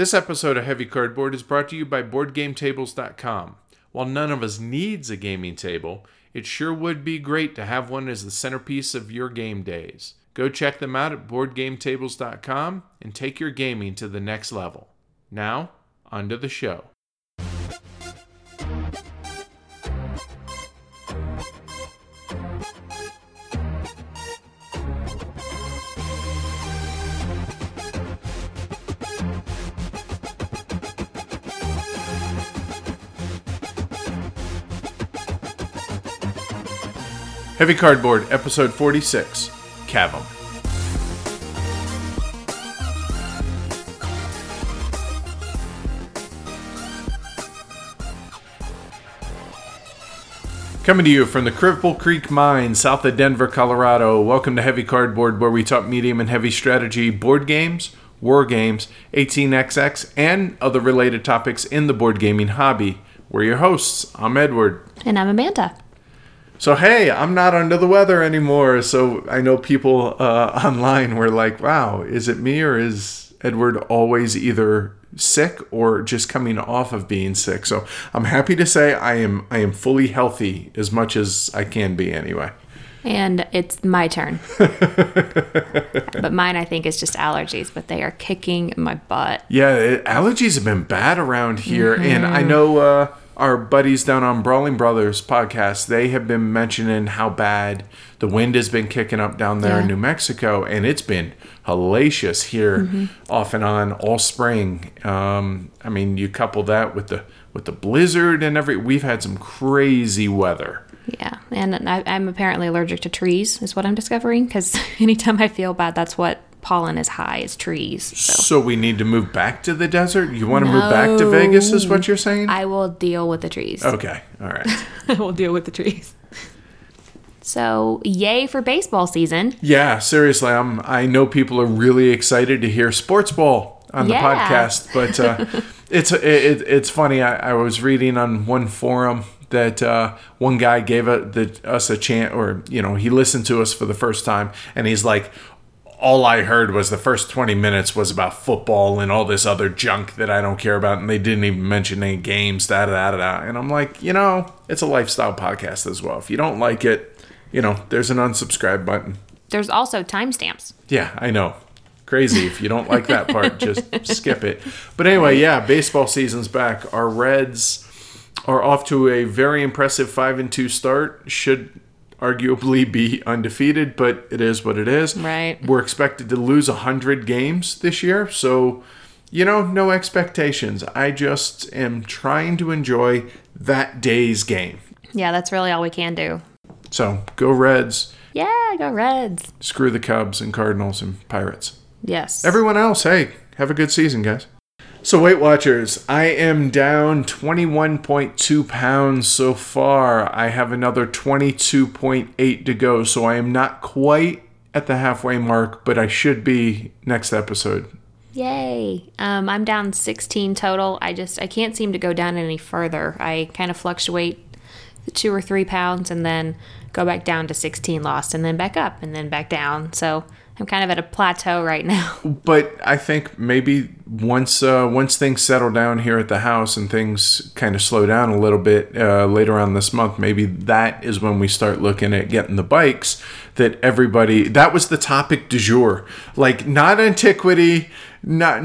This episode of Heavy Cardboard is brought to you by BoardGameTables.com. While none of us needs a gaming table, it sure would be great to have one as the centerpiece of your game days. Go check them out at BoardGameTables.com and take your gaming to the next level. Now, on to the show. Heavy Cardboard, Episode 46 Cavum. Coming to you from the Cripple Creek Mine, south of Denver, Colorado. Welcome to Heavy Cardboard, where we talk medium and heavy strategy, board games, war games, 18xx, and other related topics in the board gaming hobby. We're your hosts. I'm Edward. And I'm Amanda. So hey, I'm not under the weather anymore. So I know people uh, online were like, "Wow, is it me or is Edward always either sick or just coming off of being sick?" So I'm happy to say I am I am fully healthy as much as I can be anyway. And it's my turn. but mine, I think, is just allergies, but they are kicking my butt. Yeah, allergies have been bad around here, and I know uh, our buddies down on Brawling Brothers podcast, they have been mentioning how bad the wind has been kicking up down there in New Mexico, and it's been hellacious here off and on all spring. Um, I mean, you couple that with the with the blizzard and every, we've had some crazy weather. Yeah. And I, I'm apparently allergic to trees, is what I'm discovering, because anytime I feel bad, that's what pollen is high, as trees. So So we need to move back to the desert. You want to move back to Vegas, is what you're saying? I will deal with the trees. okay, all right. I will deal with the trees. So, yay for baseball season. Yeah, seriously, I'm. I know people are really excited to hear sports ball on the Yeah. podcast, but uh, it's it, it's funny. I, I was reading on one forum that uh, one guy gave a, the, us a chance, or you know, he listened to us for the first time, and he's like. All I heard was the first 20 minutes was about football and all this other junk that I don't care about, and they didn't even mention any games, da da da da. And I'm like, you know, it's a lifestyle podcast as well. If you don't like it, you know, there's an unsubscribe button. There's also timestamps. Yeah, I know. Crazy. If you don't like that part, just skip it. But anyway, yeah, baseball season's back. Our Reds are off to a very impressive 5 and 2 start. Should arguably be undefeated, but it is what it is. Right. We're expected to lose 100 games this year, so you know, no expectations. I just am trying to enjoy that day's game. Yeah, that's really all we can do. So, go Reds, Yeah, go Reds. screw the Cubs and Cardinals and Pirates. Yes. Everyone else, hey, have a good season, guys. So, Weight Watchers, I am down 21.2 pounds so far. I have another 22.8 to go, so I am not quite at the halfway mark, but I should be next episode. Yay. Um, I'm down 16 total. I just I can't seem to go down any further. I kind of fluctuate two or three pounds and then go back down to 16 lost and then back up and then back down. So I'm kind of at a plateau right now. But I think maybe once uh, once things settle down here at the house and things kind of slow down a little bit uh, later on this month, maybe that is when we start looking at getting the bikes that everybody. That was the topic du jour, like not antiquity, not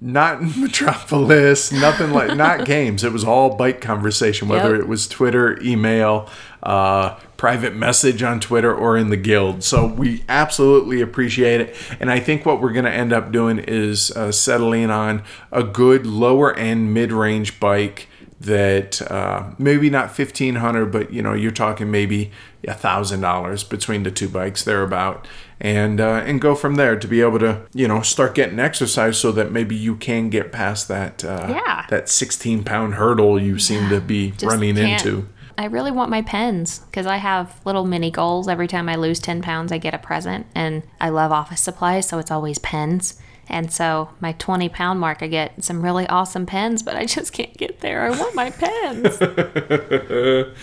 not Metropolis, nothing like not games. It was all bike conversation, whether Yep. it was Twitter, email, uh, private message on Twitter, or in the guild. So we absolutely appreciate it. And I think what we're going to end up doing is uh, settling on a good lower end mid range bike that uh, maybe not 1500 but you know you're talking maybe a thousand dollars between the two bikes thereabout and uh, and go from there to be able to you know start getting exercise so that maybe you can get past that uh, Yeah. that 16 pound hurdle you seem to be Just running into I really want my pens because I have little mini goals. Every time I lose 10 pounds, I get a present. And I love office supplies, so it's always pens. And so my 20 pound mark, I get some really awesome pens, but I just can't get there. I want my pens.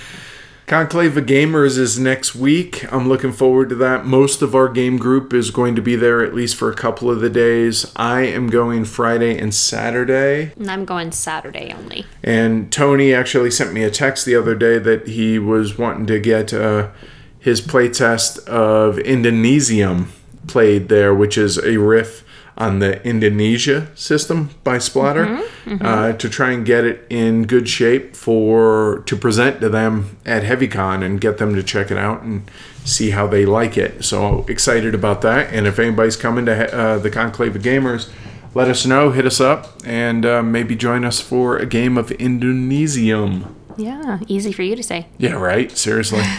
Conclave of Gamers is next week. I'm looking forward to that. Most of our game group is going to be there at least for a couple of the days. I am going Friday and Saturday. And I'm going Saturday only. And Tony actually sent me a text the other day that he was wanting to get uh, his playtest of Indonesium played there, which is a riff on the Indonesia system by Splotter Mm-hmm, Uh, to try and get it in good shape for to present to them at HeavyCon and get them to check it out and see how they like it. So excited about that. And if anybody's coming to uh, the Conclave of Gamers, let us know, hit us up, and uh, maybe join us for a game of Indonesium. Yeah, easy for you to say. Yeah, right. Seriously.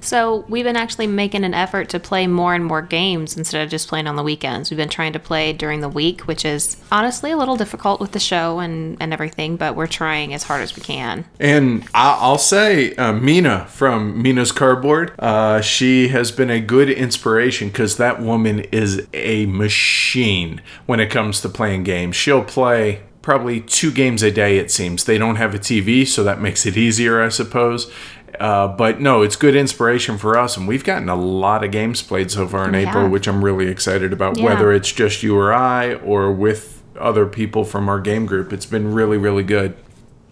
So we've been actually making an effort to play more and more games instead of just playing on the weekends. We've been trying to play during the week, which is honestly a little difficult with the show and, and everything, but we're trying as hard as we can. And I- I'll say, uh, Mina from Mina's Cardboard, uh, she has been a good inspiration because that woman is a machine when it comes to playing games. She'll play probably two games a day, it seems. They don't have a TV, so that makes it easier, I suppose. Uh, but no, it's good inspiration for us, and we've gotten a lot of games played so far in We April, which I'm really excited about. Yeah. Whether it's just you or I, or with other people from our game group, it's been really, really good.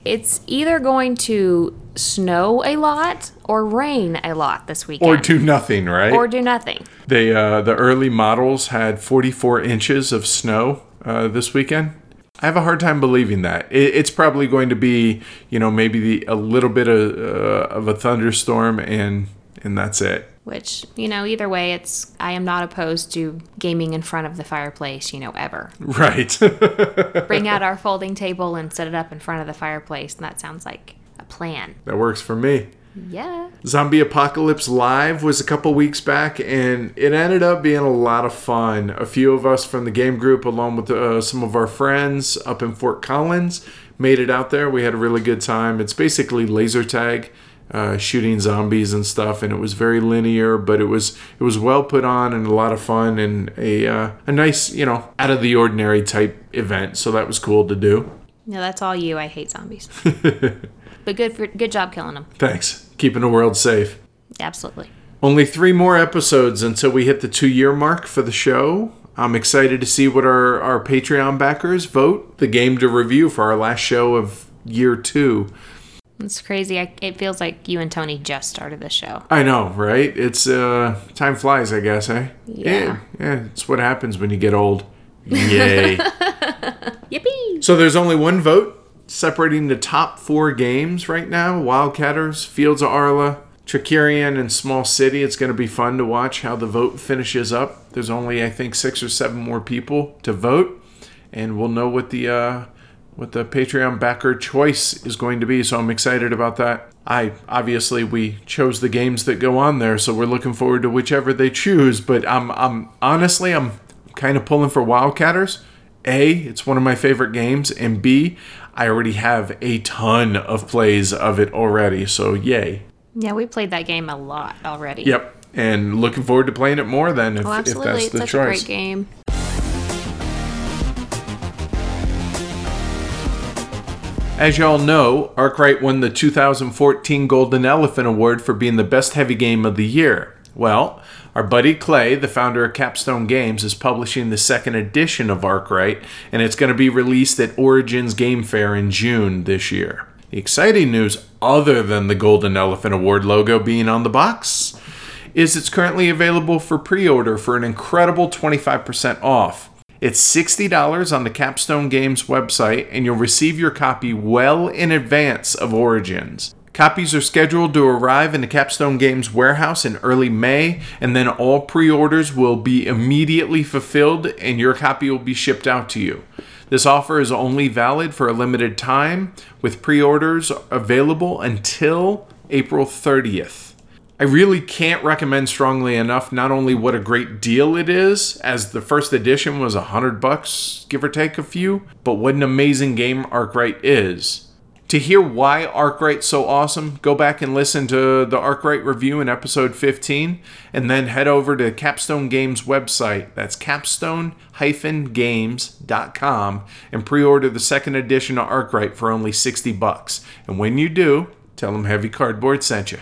It's either going to snow a lot or rain a lot this weekend. Or do nothing, right? Or do nothing. They uh, the early models had 44 inches of snow uh, this weekend. I have a hard time believing that. It, it's probably going to be, you know, maybe the, a little bit of, uh, of a thunderstorm, and and that's it. Which, you know, either way, it's I am not opposed to gaming in front of the fireplace, you know, ever. Right. Bring out our folding table and set it up in front of the fireplace, and that sounds like a plan. that works for me. Yeah. Zombie Apocalypse Live was a couple weeks back, and it ended up being a lot of fun. A few of us from the game group, along with uh, some of our friends up in Fort Collins, made it out there. We had a really good time. It's basically laser tag, uh, shooting zombies and stuff, and it was very linear, but it was it was well put on and a lot of fun and a uh, a nice you know out of the ordinary type event. So that was cool to do. No, that's all you. I hate zombies. but good for good job killing them. Thanks, keeping the world safe. Absolutely. Only three more episodes until we hit the two year mark for the show. I'm excited to see what our, our Patreon backers vote the game to review for our last show of year two. It's crazy. I, it feels like you and Tony just started the show. I know, right? It's uh time flies, I guess, eh? Yeah. Yeah, it's what happens when you get old. Yay. Yippee! so there's only one vote separating the top four games right now Wildcatters, Fields of Arle, Trickerion, and Small City. It's going to be fun to watch how the vote finishes up. There's only, I think, six or seven more people to vote, and we'll know what the. Uh, what the Patreon backer choice is going to be, so I'm excited about that. I obviously we chose the games that go on there, so we're looking forward to whichever they choose. But I'm I'm honestly I'm kind of pulling for Wildcatters. A, it's one of my favorite games, and B, I already have a ton of plays of it already, so yay. Yeah, we played that game a lot already. Yep, and looking forward to playing it more then if, Oh, if that's It's the such choice. a great game. As y'all know, Arkwright won the 2014 Golden Elephant Award for being the best heavy game of the year. Well, our buddy Clay, the founder of Capstone Games, is publishing the second edition of Arkwright, and it's going to be released at Origins Game Fair in June this year. The exciting news, other than the Golden Elephant Award logo being on the box, is it's currently available for pre order for an incredible 25% off. It's $60 on the Capstone Games website, and you'll receive your copy well in advance of Origins. Copies are scheduled to arrive in the Capstone Games warehouse in early May, and then all pre orders will be immediately fulfilled and your copy will be shipped out to you. This offer is only valid for a limited time, with pre orders available until April 30th. I really can't recommend strongly enough not only what a great deal it is, as the first edition was a hundred bucks, give or take a few, but what an amazing game Arkwright is. To hear why Arkwright's so awesome, go back and listen to the Arkwright review in episode 15, and then head over to Capstone Games website. That's capstone-games.com and pre-order the second edition of Arkwright for only 60 bucks. And when you do, tell them Heavy Cardboard sent you.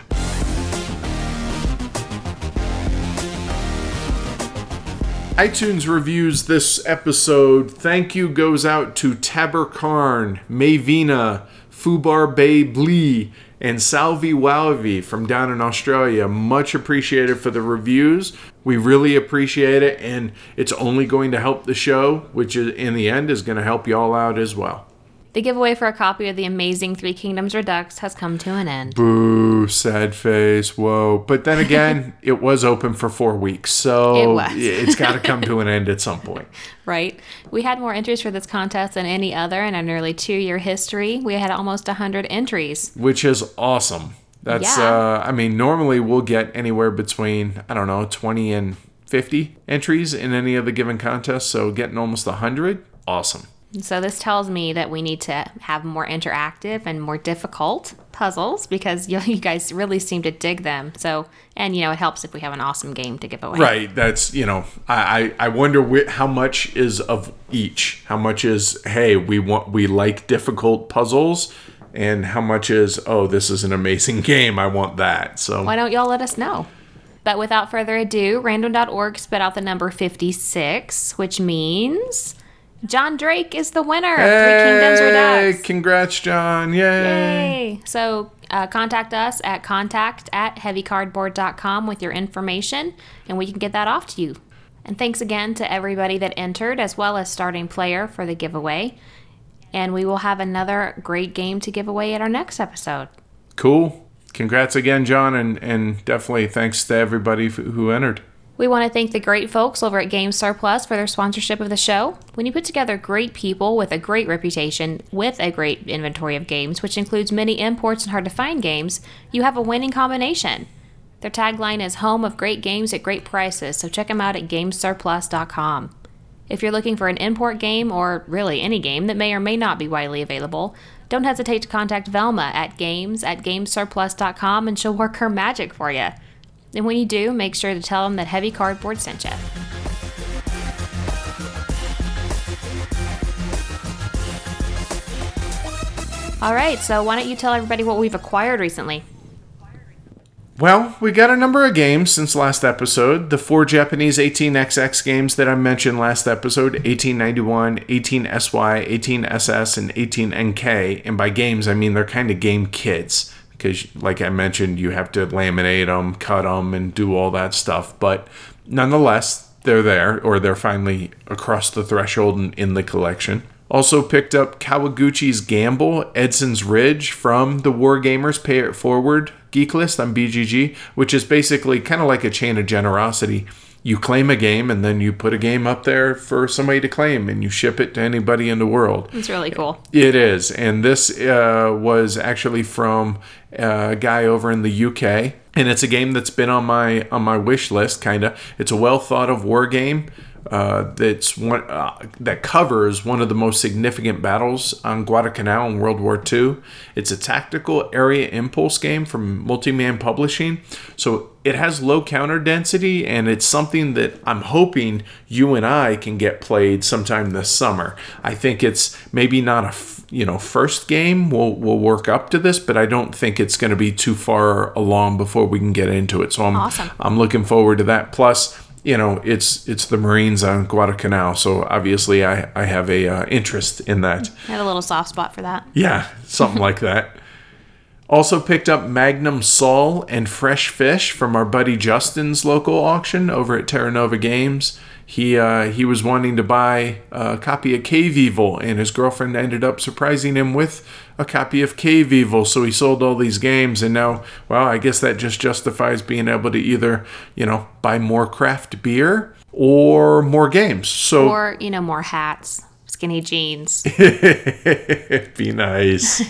iTunes reviews this episode. Thank you goes out to Taber Karn, Mayvina, Fubar Bay Blee, and Salvi Walvi from down in Australia. Much appreciated for the reviews. We really appreciate it, and it's only going to help the show, which in the end is going to help y'all out as well. The giveaway for a copy of the amazing Three Kingdoms Redux has come to an end. Boo, sad face, whoa. But then again, it was open for four weeks, so It it's got to come to an end at some point. Right? We had more entries for this contest than any other in our nearly two year history. We had almost 100 entries. which is awesome. That's Yeah. uh I mean normally we'll get anywhere between I don't know 20 and 50 entries in any of the given contests, so getting almost 100, awesome. So this tells me that we need to have more interactive and more difficult puzzles because you, you guys really seem to dig them. So, and you know, it helps if we have an awesome game to give away. Right, that's you know I I, wonder whi- how much is of each. How much is hey, we want we like difficult puzzles and how much is oh, this is an amazing game. I want that. So Why don't y'all let us know? But without further ado, random.org spit out the number 56, which means John Drake is the winner of Three Kingdoms Hey, Redux. Congrats, John. Yay. Yay! So uh, contact us at contact at heavycardboard.com with your information, and we can get that off to you. And thanks again to everybody that entered, as well as starting player for the giveaway. And we will have another great game to give away at our next episode. Cool. Congrats again, John, and, and definitely thanks to everybody who entered. We want to thank the great folks over at Game Surplus for their sponsorship of the show. When you put together great people with a great reputation with a great inventory of games, which includes many imports and hard to find games, you have a winning combination. Their tagline is Home of Great Games at Great Prices, so check them out at GameSurplus.com. If you're looking for an import game, or really any game that may or may not be widely available, don't hesitate to contact Velma at games at gamesurplus.com and she'll work her magic for you. And when you do, make sure to tell them that Heavy Cardboard sent you. All right, so why don't you tell everybody what we've acquired recently? Well, we got a number of games since last episode. The four Japanese 18XX games that I mentioned last episode 1891, 18SY, 18SS, and 18NK. And by games, I mean they're kind of game kits because, like I mentioned, you have to laminate them, cut them, and do all that stuff. But nonetheless, they're there, or they're finally across the threshold in, in the collection. Also picked up Kawaguchi's Gamble, Edson's Ridge from the Wargamers Pay It Forward geek list on BGG, which is basically kind of like a chain of generosity. You claim a game and then you put a game up there for somebody to claim and you ship it to anybody in the world. It's really cool. It is, and this uh, was actually from a guy over in the UK, and it's a game that's been on my on my wish list. Kind of, it's a well thought of war game uh, that's one uh, that covers one of the most significant battles on Guadalcanal in World War II. It's a tactical area impulse game from Multiman Publishing, so it has low counter density, and it's something that I'm hoping you and I can get played sometime this summer. I think it's maybe not a you know first game we'll we'll work up to this, but I don't think it's going to be too far along before we can get into it. So I'm Awesome. I'm looking forward to that. Plus, you know, it's it's the Marines on Guadalcanal, so obviously I I have a uh, interest in that. I had a little soft spot for that. Yeah, something like that. Also picked up Magnum Sal and Fresh Fish from our buddy Justin's local auction over at Terra Nova Games. He uh, he was wanting to buy a copy of Cave Evil, and his girlfriend ended up surprising him with a copy of Cave Evil. So he sold all these games, and now, well, I guess that just justifies being able to either, you know, buy more craft beer or more games. So Or, you know, more hats, skinny jeans. be nice.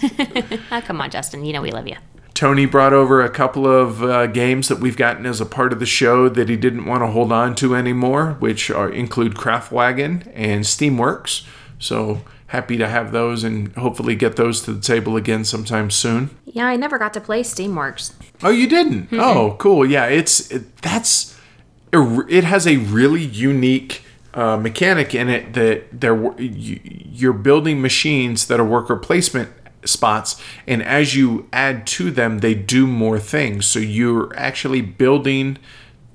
oh, come on, Justin. You know we love you. Tony brought over a couple of uh, games that we've gotten as a part of the show that he didn't want to hold on to anymore, which are, include Kraftwagen and Steamworks. So happy to have those and hopefully get those to the table again sometime soon. Yeah, I never got to play Steamworks. Oh, you didn't? Oh, cool. Yeah, it's it, that's it has a really unique uh, mechanic in it that there you're building machines that are worker placement spots and as you add to them they do more things. So you're actually building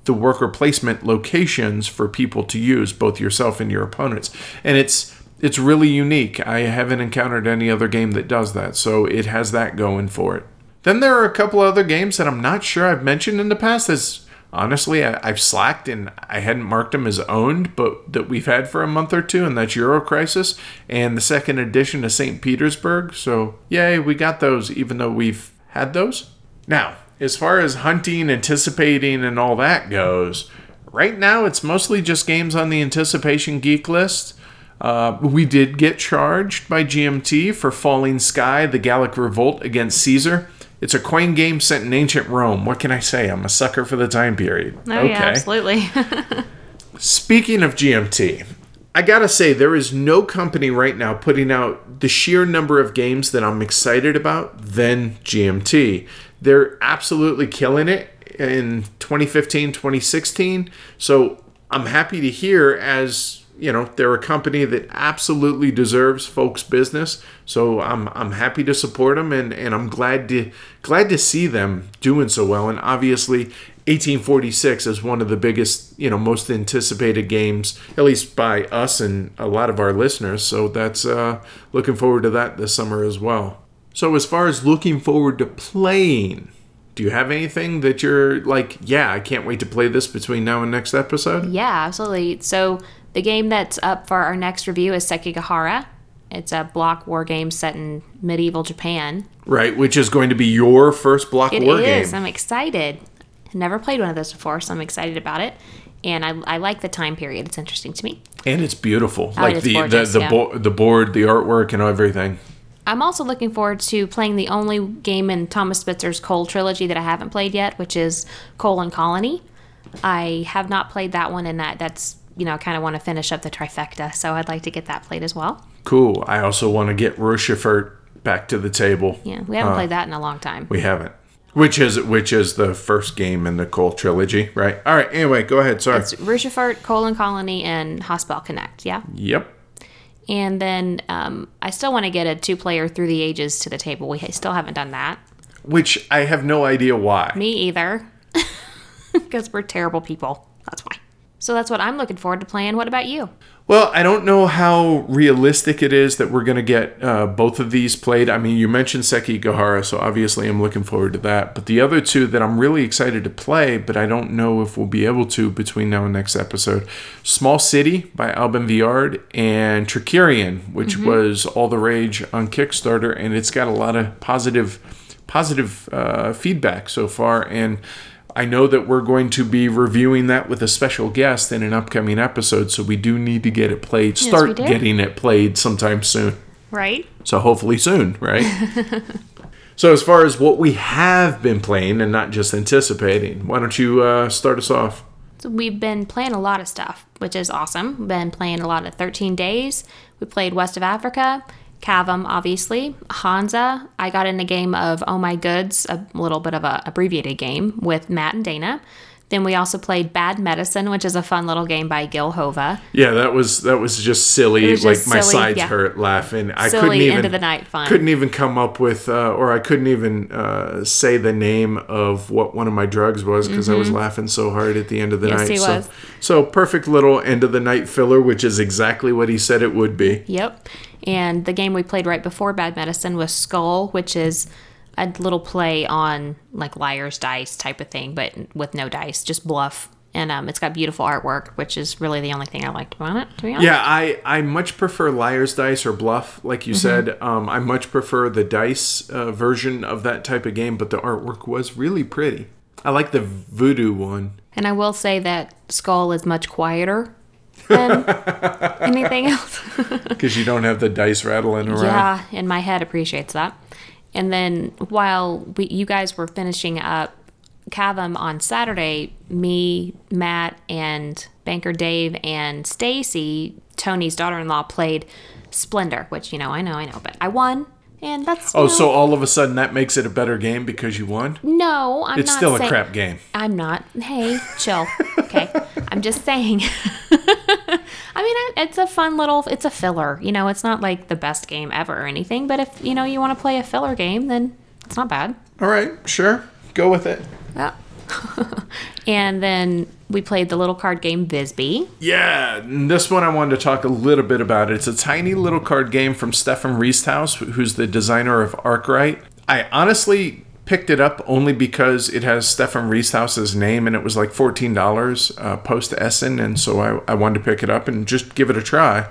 the worker placement locations for people to use both yourself and your opponents. And it's it's really unique. I haven't encountered any other game that does that so it has that going for it. Then there are a couple other games that i'm not sure i've mentioned in the past as honestly I, have slacked and i hadn't marked them as owned but that we've had for a month or two and that's euro crisis and the second edition of st petersburg. So yay we got those even though we've had those. Now as far as hunting anticipating and all that goes right now it's mostly just games on the anticipation geek list. Uh, we did get charged by GMT for Falling Sky, the Gallic Revolt against Caesar. It's a coin game set in ancient Rome. What can I say? I'm a sucker for the time period. Oh, okay. yeah, absolutely. Speaking of GMT, I gotta say, there is no company right now putting out the sheer number of games that I'm excited about than GMT. They're absolutely killing it in 2015, 2016. So I'm happy to hear as you know they're a company that absolutely deserves folks business. So i'm i'm happy to support them and and i'm glad to glad to see them doing so well. And obviously 1846 is one of the biggest you know most anticipated games at least by us and a lot of our listeners. So that's uh looking forward to that this summer as well. So as far as looking forward to playing do you have anything that you're like yeah i can't wait to play this between now and next episode yeah absolutely. So the game that's up for our next review is Sekigahara. It's a block war game set in medieval Japan. Right, which is going to be your first block it war is. game. It is. I'm excited. Never played one of those before, so I'm excited about it. And I, I like the time period. It's interesting to me. And it's beautiful. Oh, like it's the gorgeous, the the, yeah. bo- the board, the artwork, and everything. I'm also looking forward to playing the only game in Thomas Spitzer's Coal trilogy that I haven't played yet, which is Cole and Colony. I have not played that one, and that that's you know kind of want to finish up the trifecta, so I'd like to get that played as well. Cool. I also want to get Ruhrschifffahrt back to the table. Yeah, we haven't played that in a long time. We haven't. Which is which is the first game in the Cole trilogy, right? All right. Anyway, go ahead. Sorry. It's Ruhrschifffahrt, Cole and Colony, and Haspelknecht. Yeah. yep. And then um, I still want to get a two player through the ages to the table. We still haven't done that. Which I have no idea why. Me either. Because we're terrible people. That's why. So that's what I'm looking forward to playing. What about you? Well, I don't know how realistic it is that we're going to get uh, both of these played. I mean, you mentioned Sekigahara, so obviously I'm looking forward to that. But the other two that I'm really excited to play, but I don't know if we'll be able to between now and next episode Small City by Alban Viard and Trickerion, which was all the rage on Kickstarter, and it's got a lot of positive, positive uh, feedback so far. And I know that we're going to be reviewing that with a special guest in an upcoming episode, so we do need to get it played. we Start getting it played sometime soon. Right? So hopefully soon, right? so as far as what we have been playing and not just anticipating, why don't you uh, start us off? So we've been playing a lot of stuff, which is awesome. We've been playing a lot of 13 Days. We played West of Africa, Cavum, obviously, Hansa. I got in a game of Oh My Goods, a little bit of a abbreviated game with Matt and Dana. Then we also played Bad Medicine, which is a fun little game by Gil Hova. Yeah, that was that was just silly. Was like just my silly, sides yeah. hurt laughing. I Silly, couldn't even end of the night fun. couldn't even come up with, uh, or I couldn't even uh, say the name of what one of my drugs was because I was laughing so hard at the end of the Mm-hmm. Yes, night. he so, was. so perfect little end of the night filler, which is exactly what he said it would be. Yep. And the game we played right before Bad Medicine was Skull, which is a little play on like liar's dice type of thing, but with no dice, just bluff. And um, it's got beautiful artwork, which is really the only thing I liked about it, to be honest. Yeah, I, I much prefer liar's dice or bluff, like you said. Um, I much prefer the dice uh, version of that type of game, but the artwork was really pretty. I like the voodoo one. And I will say that Skull is much quieter than anything else. Because you don't have the dice rattling around. Yeah, and my head appreciates that. And then while we, you guys were finishing up Cavum on Saturday, me, Matt, and Banker Dave and Stacy, Tony's daughter-in-law, played Splendor, which you know, I know, I know, but I won, and that's Oh, know- so all of a sudden that makes it a better game because you won? no, I'm It's still a crap game. I'm not. Hey, chill. Okay. I'm just saying. I mean, it's a fun little. It's a filler. You know, it's not like the best game ever or anything. But if you know you want to play a filler game, then it's not bad. All right, sure, go with it. Yeah. and then we played the little card game Bisbee. Yeah, and this one I wanted to talk a little bit about. It's a tiny little card game from Stefan Risthaus, who's the designer of Arkwright. I honestly picked it up only because it has Stefan Risthaus's name and it was like $14 uh, post Essen, and so I, I wanted to pick it up and just give it a try.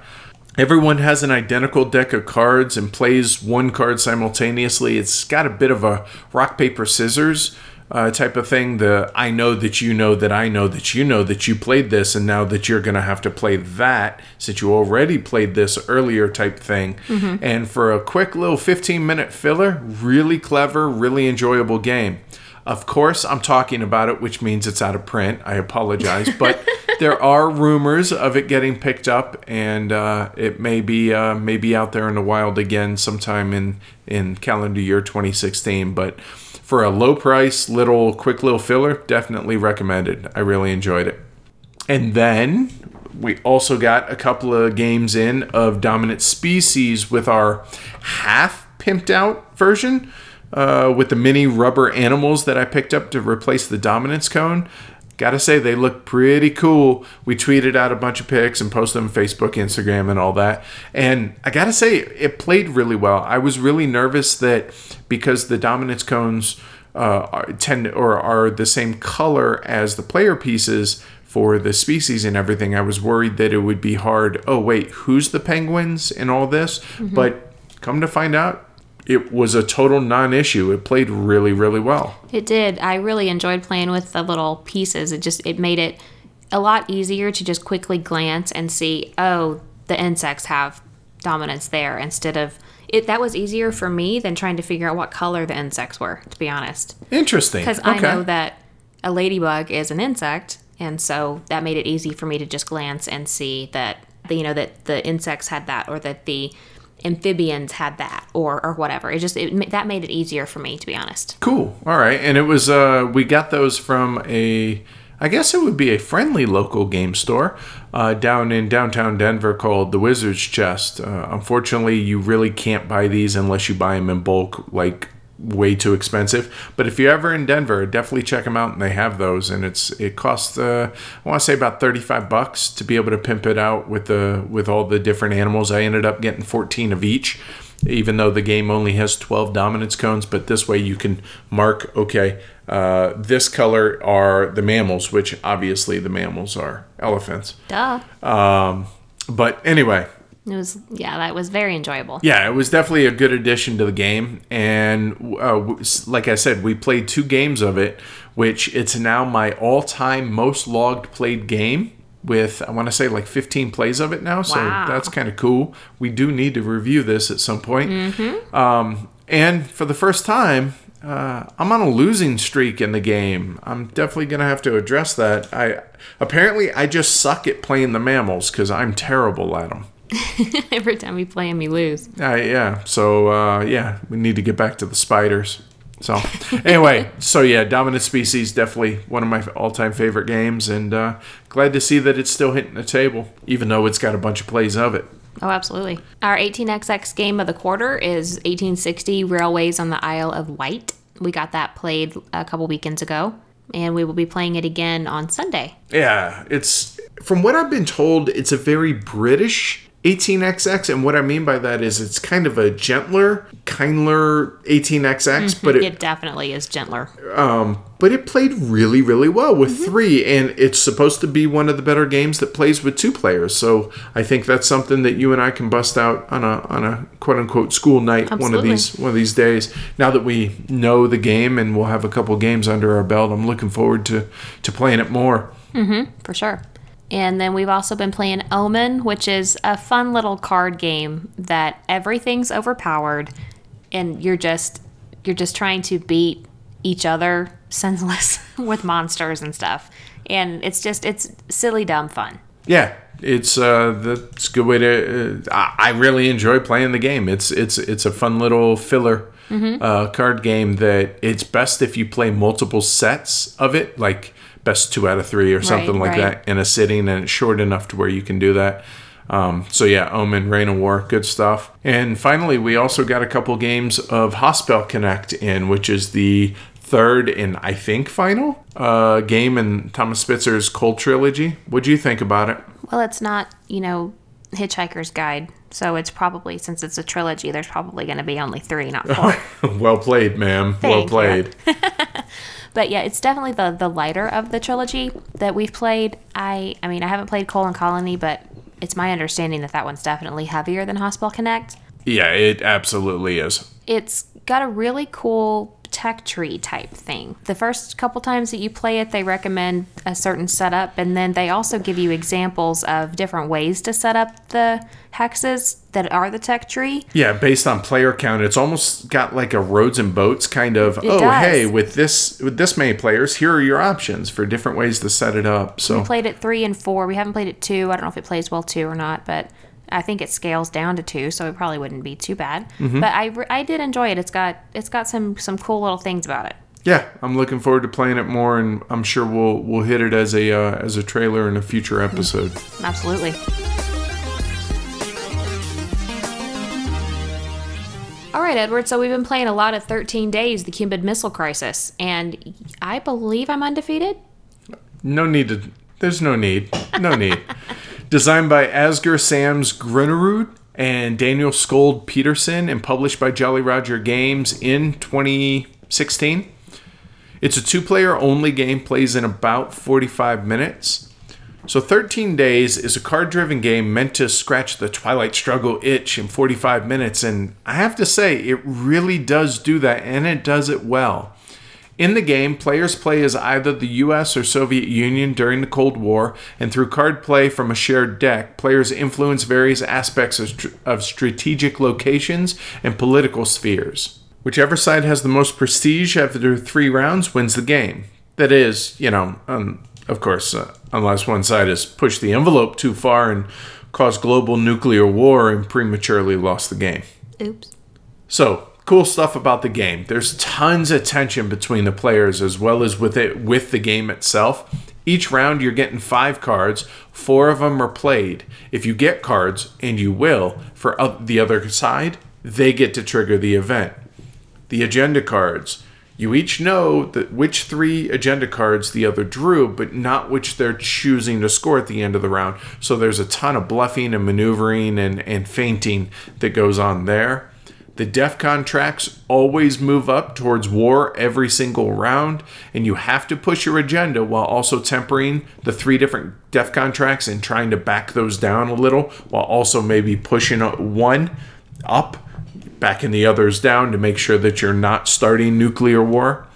Everyone has an identical deck of cards and plays one card simultaneously. It's got a bit of a rock, paper, scissors uh, type of thing. The I know that you know that I know that you know that you played this, and now that you're going to have to play that since you already played this earlier type thing. And for a quick little 15 minute filler, really clever, really enjoyable game. Of course, I'm talking about it, which means it's out of print. I apologize, but there are rumors of it getting picked up, and uh, it may be uh, may be out there in the wild again sometime in in calendar year 2016. But for a low price, little quick little filler, definitely recommended. I really enjoyed it. And then we also got a couple of games in of Dominant Species with our half pimped out version uh, with the mini rubber animals that I picked up to replace the Dominance cone. Gotta say, they look pretty cool. We tweeted out a bunch of pics and posted them on Facebook, Instagram, and all that. And I gotta say, it played really well. I was really nervous that because the Dominance cones uh, are, tend or are the same color as the player pieces for the species and everything, I was worried that it would be hard. Oh, wait, who's the penguins in all this? But come to find out, it was a total non issue. It played really, really well. It did. I really enjoyed playing with the little pieces. It just it made it a lot easier to just quickly glance and see, oh, the insects have dominance there instead of it that was easier for me than trying to figure out what color the insects were, to be honest. Interesting. Because I know that a ladybug is an insect, and so that made it easy for me to just glance and see that the, you know that the insects had that or that the amphibians had that or or whatever. It just it, that made it easier for me to be honest. Cool. All right. And it was, uh, we got those from a, I guess it would be a friendly local game store uh, down in downtown Denver called the Wizard's Chest. Uh, unfortunately, you really can't buy these unless you buy them in bulk, like way too expensive. But if you're ever in Denver, definitely check them out, and they have those. And it's it costs uh, I want to say about thirty five bucks to be able to pimp it out with the with all the different animals. I ended up getting fourteen of each even though the game only has 12 dominance cones but this way you can mark okay uh, this color are the mammals which obviously the mammals are elephants Duh. um, but anyway It was yeah, that was very enjoyable. yeah it was definitely a good addition to the game. And uh, like i said we played two games of it which it's now my all-time most logged played game with i want to say like 15 plays of it now. So Wow. that's kind of cool. We do need to review this at some point. Um, and for the first time uh, i'm on a losing streak in the game. I'm definitely going to have to address that. I apparently i just suck at playing the mammals because i'm terrible at them Every time we play him, we lose. uh, yeah. So uh, yeah, we need to get back to the spiders. So anyway, so yeah, Dominant Species definitely one of my all-time favorite games, and uh, glad to see that it's still hitting the table, even though it's got a bunch of plays of it. Oh, absolutely. Our 18xx game of the quarter is 1860 Railways on the Isle of Wight. We got that played a couple weekends ago, and we will be playing it again on Sunday. Yeah, it's from what I've been told, it's a very British 18xx, and what I mean by that is it's kind of a gentler, kindler 18xx, mm-hmm. but it, It definitely is gentler. um, but it played really, really well with mm-hmm. three, and it's supposed to be one of the better games that plays with two players. So I think that's something that you and I can bust out on a on a quote unquote school night one of these one of these days. Now that we know the game and we'll have a couple games under our belt, I'm looking forward to to playing it more. Mm-hmm. for sure. And then we've also been playing Omen, which is a fun little card game that everything's overpowered and you're just you're just trying to beat each other senseless with monsters and stuff. And it's just it's silly dumb fun. Yeah, it's uh, that's a good way to. Uh, I I really enjoy playing the game. It's it's it's a fun little filler uh, card game that it's best if you play multiple sets of it, like best two out of three or something Right, like right. that in a sitting, and it's short enough to where you can do that. Um, so yeah, Omen, Reign of War, good stuff. And finally, we also got a couple games of Haspelknecht in, which is the third and I think final uh, game in Thomas Spitzer's Cold Trilogy. What do you think about it? Well, it's not, you know, Hitchhiker's Guide. So it's probably, since it's a trilogy, there's probably going to be only three, not four. well played, ma'am. well Thank played. but yeah, it's definitely the, the lighter of the trilogy that we've played. I I mean, I haven't played Colon Colony, but it's my understanding that that one's definitely heavier than Haspelknecht. Yeah, it absolutely is. It's got a really cool tech tree type thing. The first couple times that you play it, they recommend a certain setup, and then they also give you examples of different ways to set up the hexes that are the tech tree. Yeah, based on player count, it's almost got like a roads and boats kind of. oh, does. hey, with this with this many players, here are your options for different ways to set it up. So We played it three and four. We haven't played it two. I don't know if it plays well two or not, but I think it scales down to two, so it probably wouldn't be too bad. But I, I did enjoy it. It's got it's got some some cool little things about it. yeah, I'm looking forward to playing it more, and I'm sure we'll we'll hit it as a uh, as a trailer in a future episode. Absolutely. All right, Edward. So we've been playing a lot of 13 Days, the Cuban Missile Crisis, and I believe I'm undefeated. No need to. There's no need. No need. Designed by Asger Sams Granerud and Daniel Skjold Pedersen and published by Jolly Roger Games in 2016. It's a two player only game, plays in about 45 minutes. So 13 Days is a card driven game meant to scratch the Twilight Struggle itch in 45 minutes, and I have to say, it really does do that, and it does it well. In the game, players play as either the US or Soviet Union during the Cold War, and through card play from a shared deck, players influence various aspects of, of strategic locations and political spheres. Whichever side has the most prestige after three rounds wins the game. That is, you know, um, of course, uh, unless one side has pushed the envelope too far and caused global nuclear war and prematurely lost the game. Oops. So, cool stuff about the game. There's tons of tension between the players as well as with it with the game itself. Each round you're getting 5 cards, 4 of them are played. If you get cards and you will for the other side, they get to trigger the event. The agenda cards. You each know that which three agenda cards the other drew, but not which they're choosing to score at the end of the round. So there's a ton of bluffing and maneuvering and, and feinting that goes on there. The DEFCON tracks always move up towards war every single round, and you have to push your agenda while also tempering the three different DEFCON tracks and trying to back those down a little, while also maybe pushing one up, backing the others down to make sure that you're not starting nuclear war.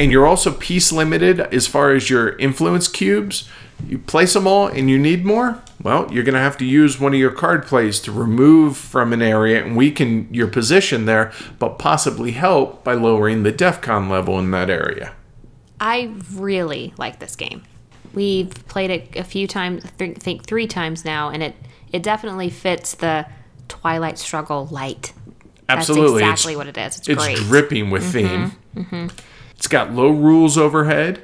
And you're also piece limited as far as your influence cubes. You place them all and you need more, well, you're going to have to use one of your card plays to remove from an area and weaken your position there, but possibly help by lowering the DEFCON level in that area. I really like this game. We've played it a few times, I think three times now, and it it definitely fits the Twilight Struggle light. Absolutely. That's exactly it's, what it is. It's, it's great. dripping with mm-hmm, theme. Mm-hmm. It's got low rules overhead.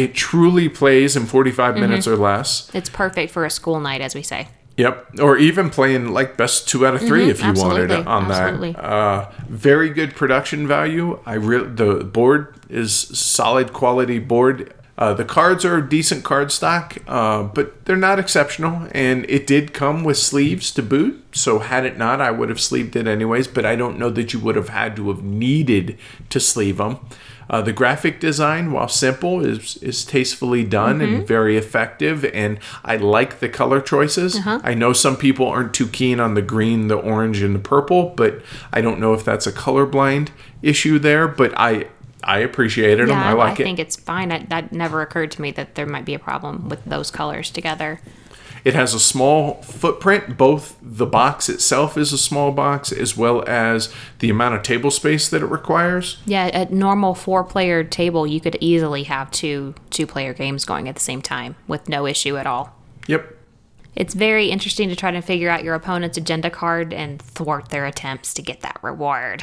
It truly plays in 45 minutes or less. it's perfect for a school night, as we say. Yep, or even playing like best two out of 3 if you wanted on absolutely. that. Uh, very good production value. I re- the board is solid quality board. Uh, the cards are decent card stock, uh, but they're not exceptional. And it did come with sleeves to boot. So had it not, I would have sleeved it anyways. But I don't know that you would have had to have needed to sleeve them. Uh, the graphic design, while simple, is is tastefully done and very effective, and I like the color choices. I know some people aren't too keen on the green, the orange, and the purple, but I don't know if that's a colorblind issue there. But I I appreciated them. Yeah, I like it. I think it's fine. That, that never occurred to me that there might be a problem with those colors together. It has a small footprint. Both the box itself is a small box, as well as the amount of table space that it requires. Yeah, a normal four-player table, you could easily have two two-player games going at the same time with no issue at all. Yep. It's very interesting to try to figure out your opponent's agenda card and thwart their attempts to get that reward.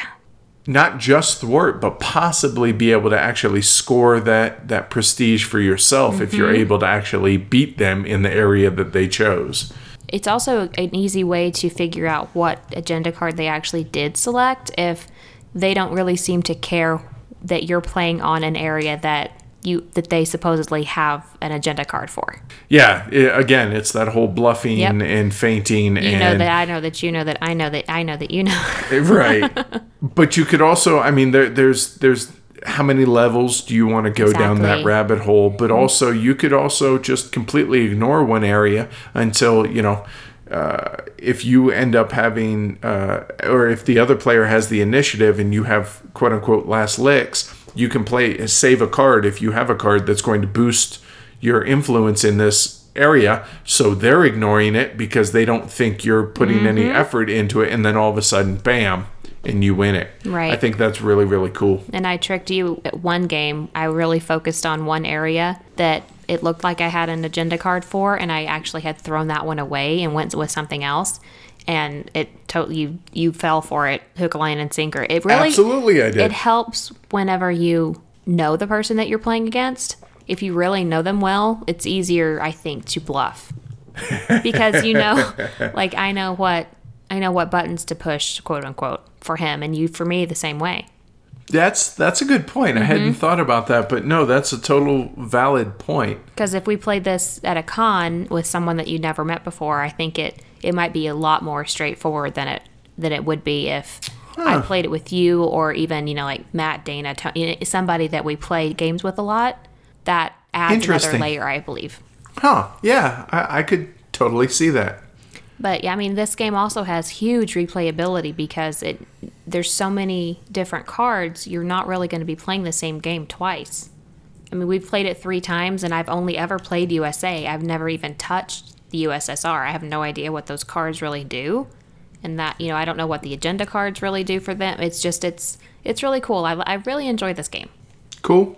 Not just thwart, but possibly be able to actually score that that prestige for yourself if you're mm-hmm. able to actually beat them in the area that they chose. It's also an easy way to figure out what agenda card they actually did select if they don't really seem to care that you're playing on an area that you that they supposedly have an agenda card for. Yeah, i again, it's that whole bluffing Yep. and fainting You and know that I know that you know that I know that I know that you know. right. But you could also, I mean, there, there's there's how many levels do you want to go down that rabbit hole? But also, you could also just completely ignore one area until you know. Uh, if you end up having, uh, or if the other player has the initiative and you have quote unquote last licks, you can play save a card if you have a card that's going to boost your influence in this area. So they're ignoring it because they don't think you're putting any Mm-hmm. effort into it, and then all of a sudden, bam, and you win it. Right. I think that's really really cool. and I tricked you at one game. I really focused on one area that it looked like I had an agenda card for, and I actually had thrown that one away and went with something else. And it totally you you fell for it, hook, line, and sinker. It really Absolutely, I did. it helps whenever you know the person that you're playing against. If you really know them well, it's easier, I think, to bluff because you know, like I know what I know what buttons to push, quote unquote, for him, and you for me the same way. That's that's a good point. I Mm-hmm. hadn't thought about that, but no, that's a total valid point. Because if we played this at a con with someone that you never met before, I think it it might be a lot more straightforward than it than it would be if I played it with you or even you know like Matt, Dana, Tony, somebody that we play games with a lot. That adds another layer, I believe. Huh? Yeah, I, I could totally see that. But yeah, I mean, this game also has huge replayability because it there's so many different cards. You're not really going to be playing the same game twice. I mean, we've played it three times, and I've only ever played USA. I've never even touched the USSR. I have no idea what those cards really do, and that you know, I don't know what the agenda cards really do for them. It's just it's it's really cool. I, I really enjoy this game. Cool.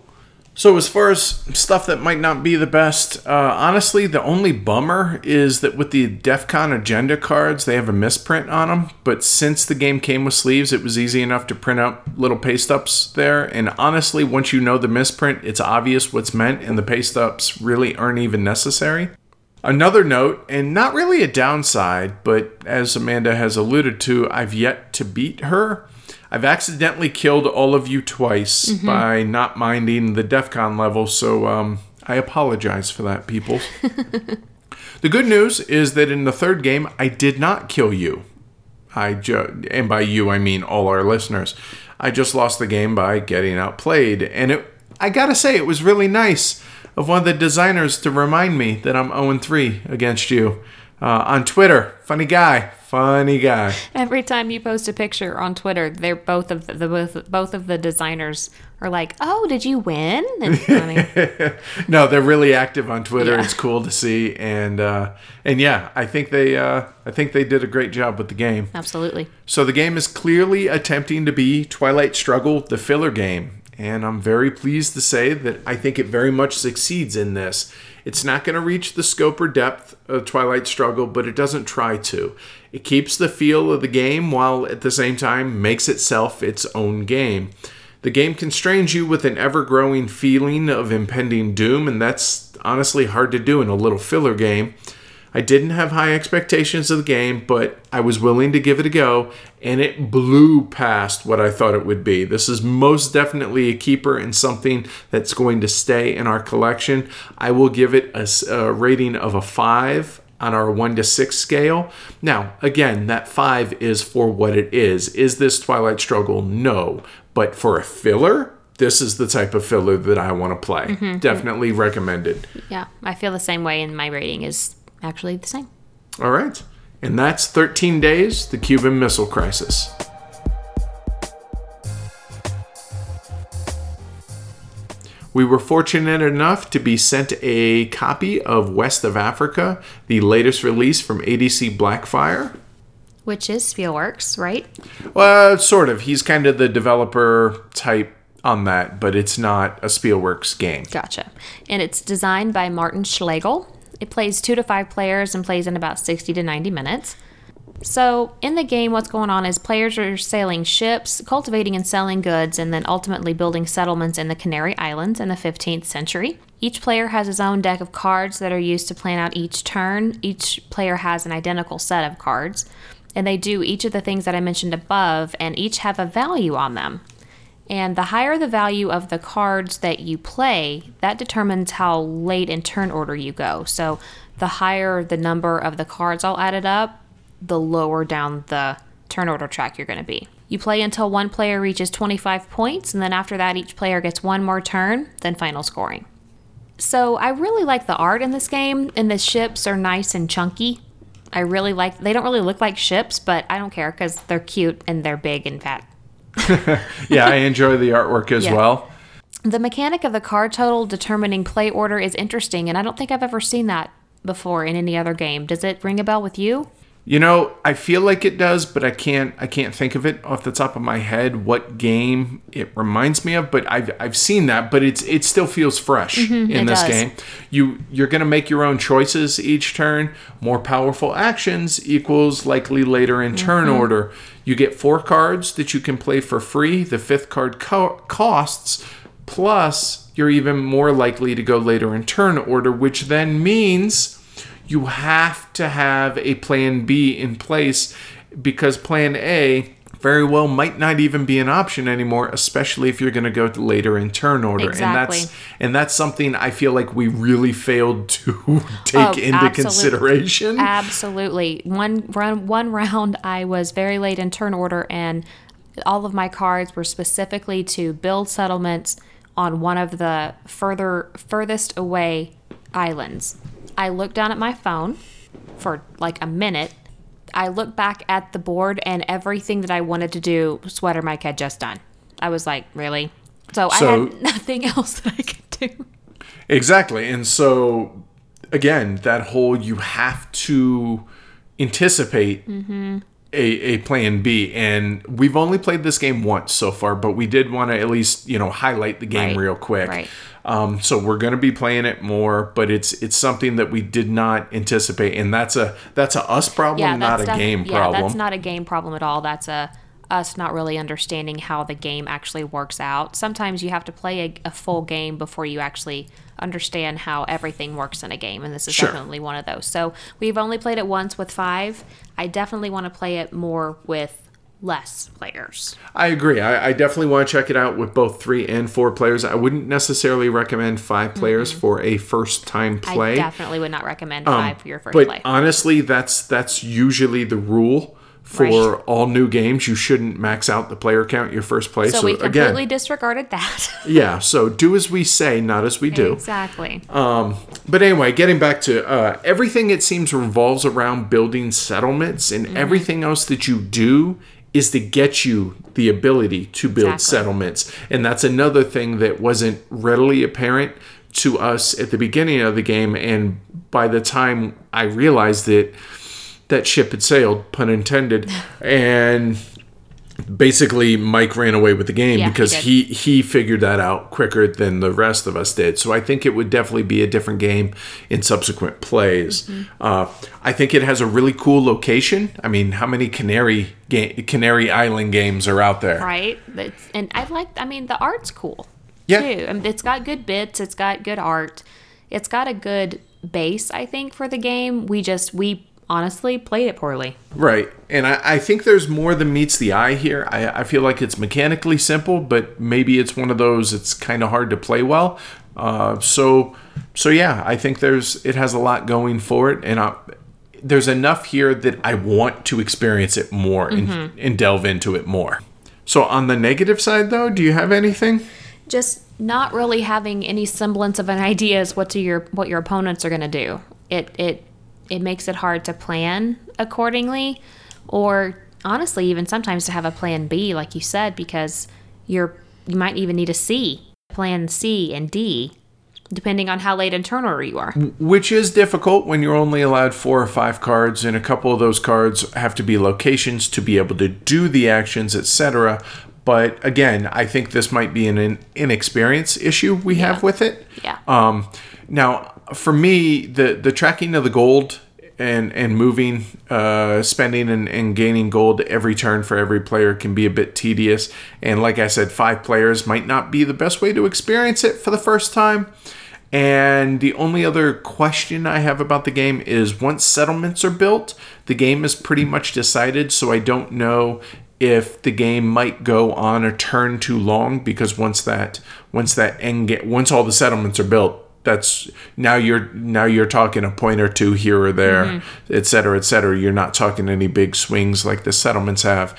So as far as stuff that might not be the best, uh, honestly, the only bummer is that with the DEF CON agenda cards, they have a misprint on them. But since the game came with sleeves, it was easy enough to print out little paste ups there. And honestly, once you know the misprint, it's obvious what's meant, and the paste ups really aren't even necessary. Another note, and not really a downside, but as Amanda has alluded to, I've yet to beat her. I've accidentally killed all of you twice by not minding the DEF CON level, so um, I apologize for that, people. the good news is that in the third game, I did not kill you. I ju- and by you I mean all our listeners. I just lost the game by getting outplayed, and it I gotta say it was really nice of one of the designers to remind me that I'm 0 3 against you uh, on Twitter. Funny guy, funny guy. Every time you post a picture on Twitter, they're both of the, the both both of the designers are like, "Oh, did you win?" No, they're really active on Twitter. Yeah. It's cool to see, and uh, and yeah, I think they uh, I think they did a great job with the game. Absolutely. So the game is clearly attempting to be Twilight Struggle, the filler game, and I'm very pleased to say that I think it very much succeeds in this. It's not going to reach the scope or depth of Twilight Struggle, but it doesn't try to. It keeps the feel of the game while at the same time makes itself its own game. The game constrains you with an ever growing feeling of impending doom, and that's honestly hard to do in a little filler game. I didn't have high expectations of the game, but I was willing to give it a go, and it blew past what I thought it would be. This is most definitely a keeper and something that's going to stay in our collection. I will give it a rating of a 5 on our 1 to 6 scale. Now, again, that 5 is for what it is. Is this Twilight Struggle? No. But for a filler, this is the type of filler that I want to play. Mm-hmm. Definitely recommended. Yeah, I feel the same way, and my rating is actually the same. All right. And that's 13 Days, the Cuban Missile Crisis. We were fortunate enough to be sent a copy of West of Africa, the latest release from ADC Blackfire. Which is Spielworxx, right? Well, sort of. He's kind of the developer type on that, but it's not a Spielworxx game. Gotcha. And it's designed by Martin Schlegel. It plays two to five players and plays in about 60 to 90 minutes. So, in the game, what's going on is players are sailing ships, cultivating and selling goods, and then ultimately building settlements in the Canary Islands in the 15th century. Each player has his own deck of cards that are used to plan out each turn. Each player has an identical set of cards, and they do each of the things that I mentioned above, and each have a value on them. And the higher the value of the cards that you play, that determines how late in turn order you go. So, the higher the number of the cards all added up, the lower down the turn order track you're going to be. You play until one player reaches 25 points, and then after that, each player gets one more turn, then final scoring. So I really like the art in this game, and the ships are nice and chunky. I really like. They don't really look like ships, but I don't care because they're cute and they're big and fat. yeah, I enjoy the artwork as Yeah. well. The mechanic of the card total determining play order is interesting, and I don't think I've ever seen that before in any other game. Does it ring a bell with you? You know, I feel like it does, but I can't I can't think of it off the top of my head what game it reminds me of, but I've I've seen that, but it's it still feels fresh in Mm-hmm, it this does. game. You you're going to make your own choices each turn. More powerful actions equals likely later in turn Mm-hmm. order. You get four cards that you can play for free. The fifth card co- costs plus you're even more likely to go later in turn order, which then means you have to have a plan B in place because plan A very well might not even be an option anymore, especially if you're going to go to later in turn order. Exactly. And that's and that's something I feel like we really failed to take Oh, into absolutely. consideration. Absolutely. One run, one round, I was very late in turn order, and all of my cards were specifically to build settlements on one of the further furthest away islands. I looked down at my phone for like a minute. I looked back at the board, and everything that I wanted to do, Sweater Mike had just done. I was like, really? So, I had nothing else that I could do. Exactly. And so again, that whole you have to anticipate Mm-hmm. a, a plan B. And we've only played this game once so far, but we did want to at least, you know, highlight the game Right. real quick. Right. Um, so we're going to be playing it more, but it's it's something that we did not anticipate, and that's a that's a us problem, yeah, not a game yeah, problem. that's not a game problem at all. That's a us not really understanding how the game actually works out. Sometimes you have to play a, a full game before you actually understand how everything works in a game, and this is Sure. definitely one of those. So we've only played it once with five. I definitely want to play it more with less players. I agree. I, I definitely want to check it out with both three and four players. I wouldn't necessarily recommend 5 players for a first time play. I definitely would not recommend five for your first Um, but play. honestly, that's that's usually the rule for Right. all new games. You shouldn't max out the player count your first play. so So, we completely again, disregarded that. yeah. So do as we say, not as we do. exactly. Um, but anyway, getting back to uh, everything, it seems revolves around building settlements, Mm-hmm. and everything else that you do is to get you the ability to build Exactly. settlements. And that's another thing that wasn't readily apparent to us at the beginning of the game. And by the time I realized it, that ship had sailed, pun intended, and basically Mike ran away with the game Yeah, because did. he he figured that out quicker than the rest of us did. So I think it would definitely be a different game in subsequent plays. Mm-hmm. Uh, I think it has a really cool location. I mean, how many Canary ga- Canary Island games are out there? right? It's, and I like. I mean, the art's cool. Yeah. Too. I mean, it's got good bits. It's got good art. It's got a good base. I think for the game. We just we honestly played it poorly. Right. And I, I think there's more than meets the eye here. I, I feel like it's mechanically simple, but maybe it's one of those it's kind of hard to play well. Uh, so so yeah, I think there's it has a lot going for it, and I, there's enough here that I want to experience it more and, and delve into it more. So on the negative side, though, do you have anything? Just not really having any semblance of an idea as what to your what your opponents are going to do. It it it makes it hard to plan accordingly, or honestly, even sometimes to have a plan B, like you said, because you're you might even need a C, plan C and D, depending on how late in turn order you are. Which is difficult when you're only allowed four or five cards, and a couple of those cards have to be locations to be able to do the actions, etc. But again, I think this might be an inexperience issue we have with it. Yeah. Um, now, for me, the the tracking of the gold and and moving, uh, spending and, and gaining gold every turn for every player can be a bit tedious. And like I said, five players might not be the best way to experience it for the first time. And the only other question I have about the game is once settlements are built, the game is pretty much decided. So I don't know if the game might go on a turn too long because once that once that end get once all the settlements are built, that's now you're now you're talking a point or two here or there, mm-hmm. et cetera, et cetera. You're not talking any big swings like the settlements have.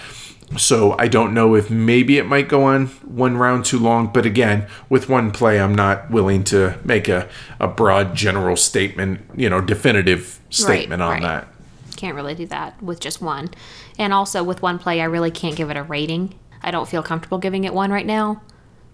So I don't know if maybe it might go on one round too long, but again, with one play, I'm not willing to make a, a broad general statement, you know, definitive statement right, on right. that. Can't really do that with just one. And also with one play, I really can't give it a rating. I don't feel comfortable giving it one right now.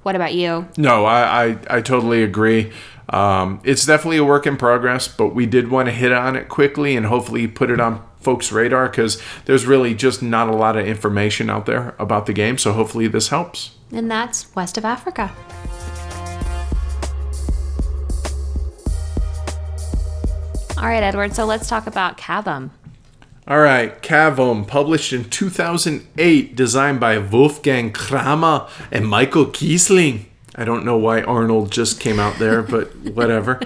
What about you? No, I, I, I totally agree. Um, it's definitely a work in progress, but we did want to hit on it quickly and hopefully put it on folks' radar because there's really just not a lot of information out there about the game. So hopefully this helps. And that's West of Africa. All right, Edward, so let's talk about Cavum. All right, Cavum, published in 2008, designed by Wolfgang Kramer and Michael Kiesling. I don't know why Arnold just came out there, but whatever.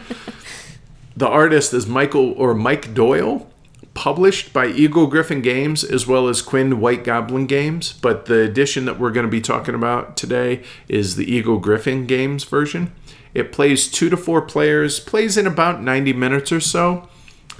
the artist is Michael or Mike Doyle published by Eagle-Gryphon Games as well as Quinn White Goblin Games, but the edition that we're going to be talking about today is the Eagle-Gryphon Games version. It plays two to four players, plays in about 90 minutes or so.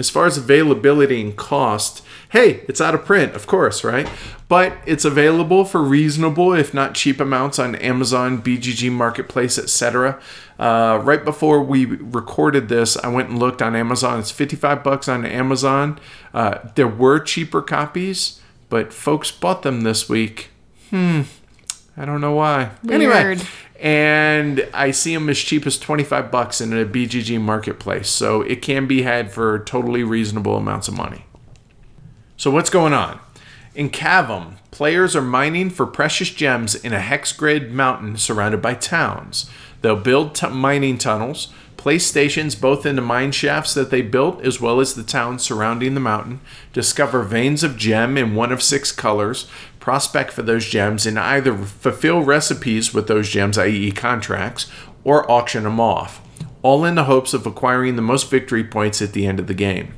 As far as availability and cost, hey, it's out of print, of course, right? But it's available for reasonable, if not cheap amounts on Amazon, BGG Marketplace, etc. Uh, right before we recorded this, I went and looked on Amazon. It's 55 bucks on Amazon. Uh, there were cheaper copies, but folks bought them this week. Hmm, I don't know why. Weird. Anyway, and I see them as cheap as 25 bucks in a BGG marketplace. So it can be had for totally reasonable amounts of money. So, what's going on? In Cavum, players are mining for precious gems in a hex grid mountain surrounded by towns. They'll build t- mining tunnels, place stations both in the mine shafts that they built as well as the towns surrounding the mountain, discover veins of gem in one of six colors, prospect for those gems, and either fulfill recipes with those gems, i.e., contracts, or auction them off, all in the hopes of acquiring the most victory points at the end of the game.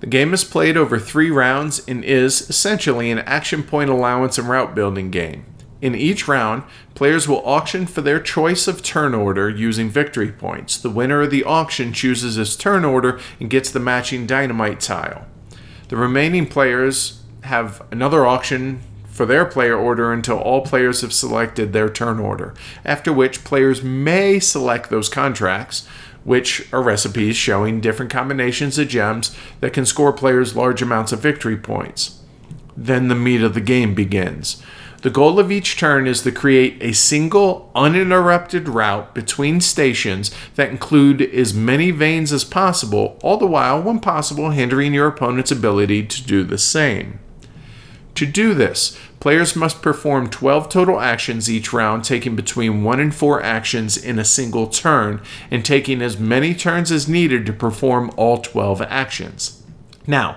The game is played over three rounds and is essentially an action point allowance and route building game. In each round, players will auction for their choice of turn order using victory points. The winner of the auction chooses his turn order and gets the matching dynamite tile. The remaining players have another auction for their player order until all players have selected their turn order, after which players may select those contracts, which are recipes showing different combinations of gems that can score players large amounts of victory points. Then the meat of the game begins. The goal of each turn is to create a single, uninterrupted route between stations that include as many veins as possible, all the while, when possible, hindering your opponent's ability to do the same. To do this, players must perform 12 total actions each round, taking between 1 and 4 actions in a single turn, and taking as many turns as needed to perform all 12 actions. Now,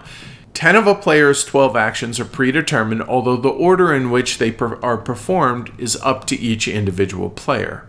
10 of a player's 12 actions are predetermined, although the order in which they per- are performed is up to each individual player.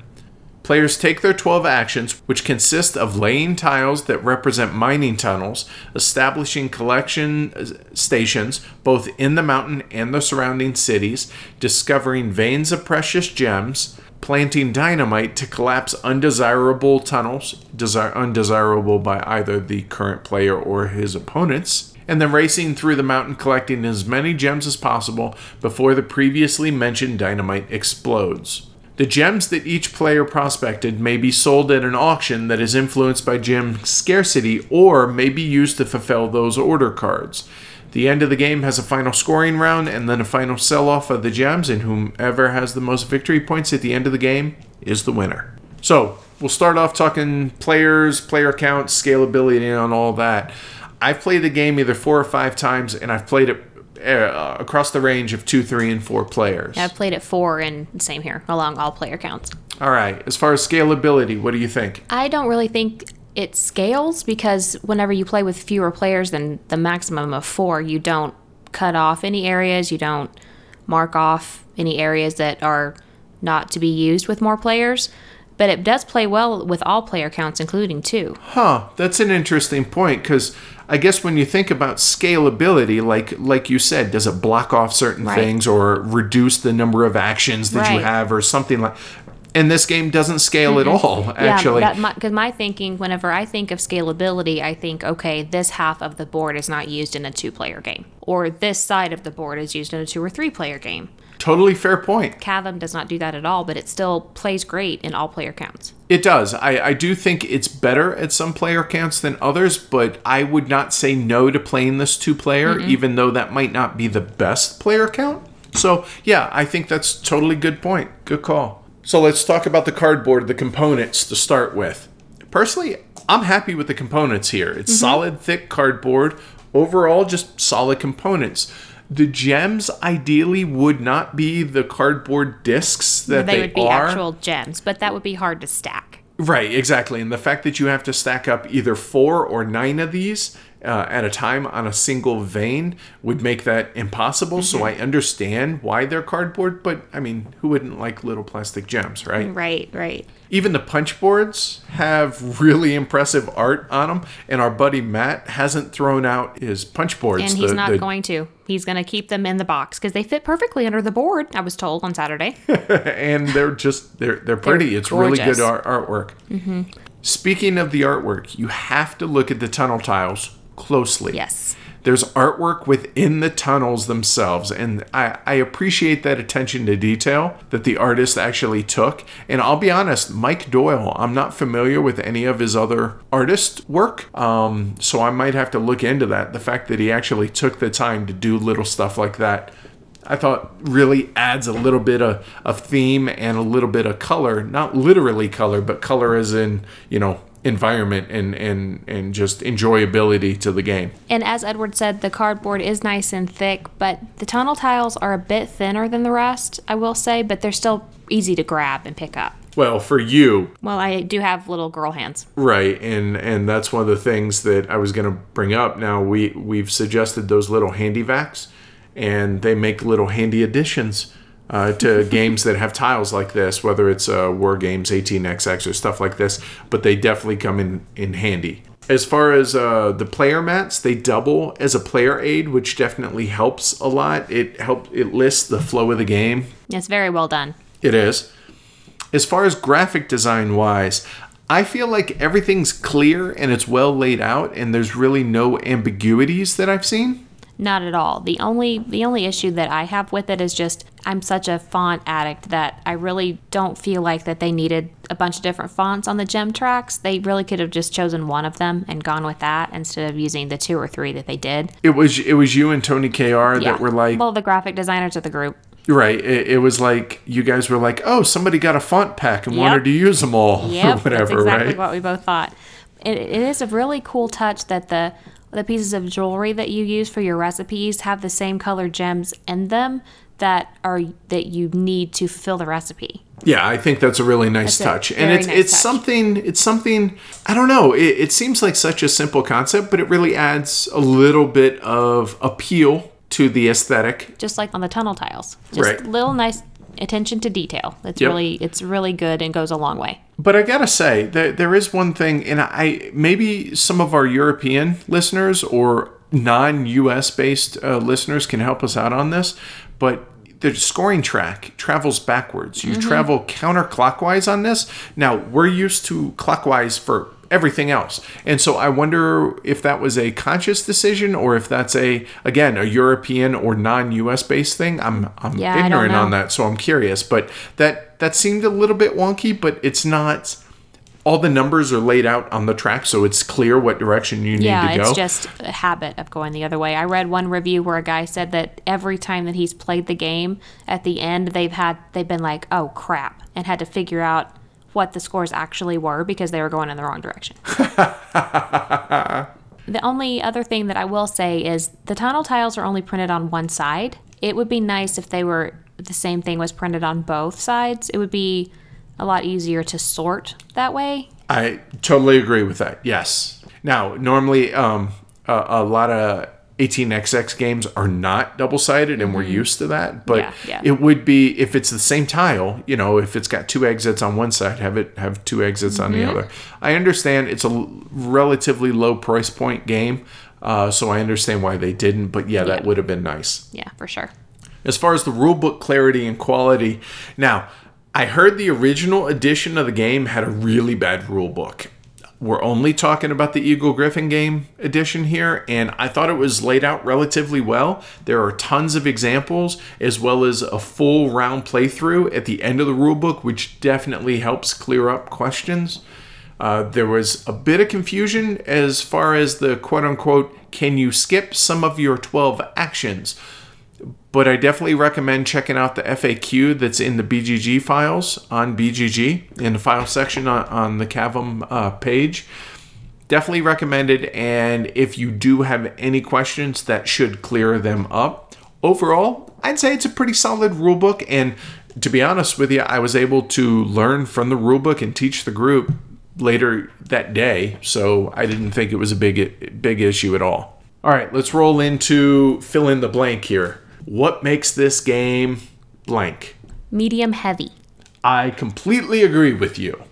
Players take their 12 actions, which consist of laying tiles that represent mining tunnels, establishing collection uh, stations both in the mountain and the surrounding cities, discovering veins of precious gems, planting dynamite to collapse undesirable tunnels, desir- undesirable by either the current player or his opponents, and then racing through the mountain collecting as many gems as possible before the previously mentioned dynamite explodes. The gems that each player prospected may be sold at an auction that is influenced by gem scarcity or may be used to fulfill those order cards. The end of the game has a final scoring round and then a final sell off of the gems, and whomever has the most victory points at the end of the game is the winner. So, we'll start off talking players, player count, scalability, and all that. I've played the game either four or five times, and I've played it uh, across the range of two, three, and four players. Yeah, I've played at four, and same here along all player counts. All right. As far as scalability, what do you think? I don't really think it scales because whenever you play with fewer players than the maximum of four, you don't cut off any areas, you don't mark off any areas that are not to be used with more players. But it does play well with all player counts, including two. Huh, that's an interesting point because I guess when you think about scalability, like like you said, does it block off certain Right. things or reduce the number of actions that you have or something like? And this game doesn't scale at mm-hmm. all. Actually, Yeah, because my, thinking, whenever I think of scalability, I think, okay, this half of the board is not used in a two player game, or this side of the board is used in a two or three player game. Totally fair point. Cavum does not do that at all, but it still plays great in all player counts. It does. I, I do think it's better at some player counts than others, but I would not say no to playing this two player, even though that might not be the best player count. So, yeah, I think that's totally good point. Good call. So, let's talk about the cardboard, the components to start with. Personally, I'm happy with the components here. It's mm-hmm. solid, thick cardboard. Overall, just solid components. The gems ideally would not be the cardboard discs that they, they, would be are. actual gems, but that would be hard to stack. Right, exactly. And the fact that you have to stack up either four or nine of these uh, at a time on a single vein would make that impossible. So I understand why they're cardboard, but I mean, who wouldn't like little plastic gems, right? Right, right. Even the punch boards have really impressive art on them, and our buddy Matt hasn't thrown out his punch boards. And he's the- not the- going to. He's going to keep them in the box because they fit perfectly under the board, I was told on Saturday. and they're just they're they're pretty. it's really good art, artwork. Mm-hmm. Speaking of the artwork, you have to look at the tunnel tiles closely. yes. There's artwork within the tunnels themselves, and I, I appreciate that attention to detail that the artist actually took. And I'll be honest, Mike Doyle, I'm not familiar with any of his other artist work, um, so I might have to look into that. The fact that he actually took the time to do little stuff like that, I thought really adds a little bit of, of theme and a little bit of color, not literally color, but color as in, you know, environment and, and, and just enjoyability to the game. And as Edward said, the cardboard is nice and thick, but the tunnel tiles are a bit thinner than the rest, I will say, but they're still easy to grab and pick up. Well, for you, Well, I do have little girl hands. right, and and that's one of the things that I was going to bring up. Now we we've suggested those little handy vacs, and they make little handy additions uh, to games that have tiles like this, whether it's uh, War Games, 18xx, or stuff like this. But they definitely come in in handy. As far as uh, the player mats, they double as a player aid, which definitely helps a lot. It help it lists the flow of the game It's very well done. it is. As far as graphic design wise, I feel like everything's clear and it's well laid out, and there's really no ambiguities that I've seen. Not at all. The only the only issue that I have with it is just I'm such a font addict that I really don't feel like that they needed a bunch of different fonts on the gem tracks. They really could have just chosen one of them and gone with that instead of using the two or three that they did. It was it was you and Tony Kr that were like well, the graphic designers of the group. right. It, it was like you guys were like, oh, somebody got a font pack and Yep. wanted to use them all Yep, or whatever, that's exactly right? what we both thought. It, it is a really cool touch that the the pieces of jewelry that you use for your recipes have the same color gems in them that are that you need to fulfill the recipe. Yeah, I think that's a really nice That's touch, and it's nice it's touch. something it's something I don't know. It, it seems like such a simple concept, but it really adds a little bit of appeal to the aesthetic. just like on the tunnel tiles. Just Right. little nice attention to detail. It's Yep. really it's really good and goes a long way. But I gotta say, there, there is one thing, and I maybe some of our European listeners or non-US based uh, listeners can help us out on this. But the scoring track travels backwards. You travel counterclockwise on this. Now we're used to clockwise for everything else, and so I wonder if that was a conscious decision or if that's a again a European or non-US based thing. I'm I'm Yeah, ignorant on that, so I'm curious. But that that seemed a little bit wonky, but it's not. All the numbers are laid out on the track, so it's clear what direction you need Yeah, to go. Yeah, it's just a habit of going the other way. I read one review where a guy said that every time that he's played the game, at the end they've had they've been like, "Oh crap," and had to figure out what the scores actually were because they were going in the wrong direction. the only other thing that I will say is the tunnel tiles are only printed on one side. It would be nice if they were the same thing was printed on both sides. It would be a lot easier to sort that way I totally agree with that. Yes. Now, normally, um, a, a lot of 18xx games are not double sided, and we're used to that. But Mm-hmm. Yeah, yeah. it would be if it's the same tile. You know, if it's got two exits on one side, have it have two exits on the Mm-hmm. other. I understand it's a relatively low price point game, uh, so I understand why they didn't. But yeah, that Yeah. would have been nice Yeah, for sure. as far as the rulebook clarity and quality. Now, I heard the original edition of the game had a really bad rulebook. We're only talking about the Eagle-Gryphon game edition here, and I thought it was laid out relatively well. There are tons of examples, as well as a full round playthrough at the end of the rulebook, which definitely helps clear up questions. Uh, there was a bit of confusion as far as the quote unquote, can you skip some of your 12 actions? But I definitely recommend checking out the FAQ that's in the BGG files on BGG in the file section on, on the Cavum uh, page. Definitely recommended, and if you do have any questions, that should clear them up. Overall, I'd say it's a pretty solid rulebook, and to be honest with you, I was able to learn from the rulebook and teach the group later that day, so I didn't think it was a big big issue at all. All right, let's roll into fill in the blank here. What makes this game blank? Medium heavy. I completely agree with you.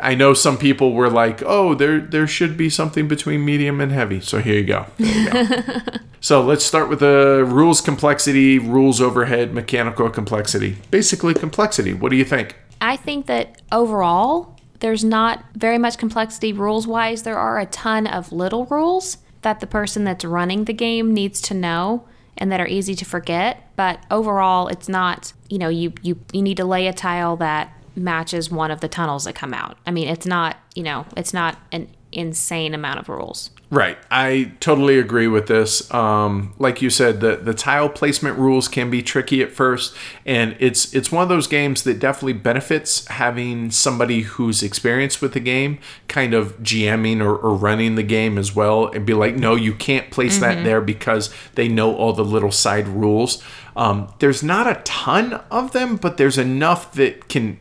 I know some people were like, "Oh, there there should be something between medium and heavy." So here you go. There you go. so let's start with the rules complexity, rules overhead, mechanical complexity. Basically complexity. What do you think? I think that overall, there's not very much complexity rules wise. There are a ton of little rules that the person that's running the game needs to know and that are easy to forget. But overall, it's not, you know, you, you, you need to lay a tile that matches one of the tunnels that come out. I mean, it's not, you know, it's not an insane amount of rules. Right. I totally agree with this. Um, like you said, the, the tile placement rules can be tricky at first, and it's it's one of those games that definitely benefits having somebody who's experienced with the game kind of GMing or, or running the game as well and be like, no, you can't place that there because they know all the little side rules. Um, there's not a ton of them, but there's enough that can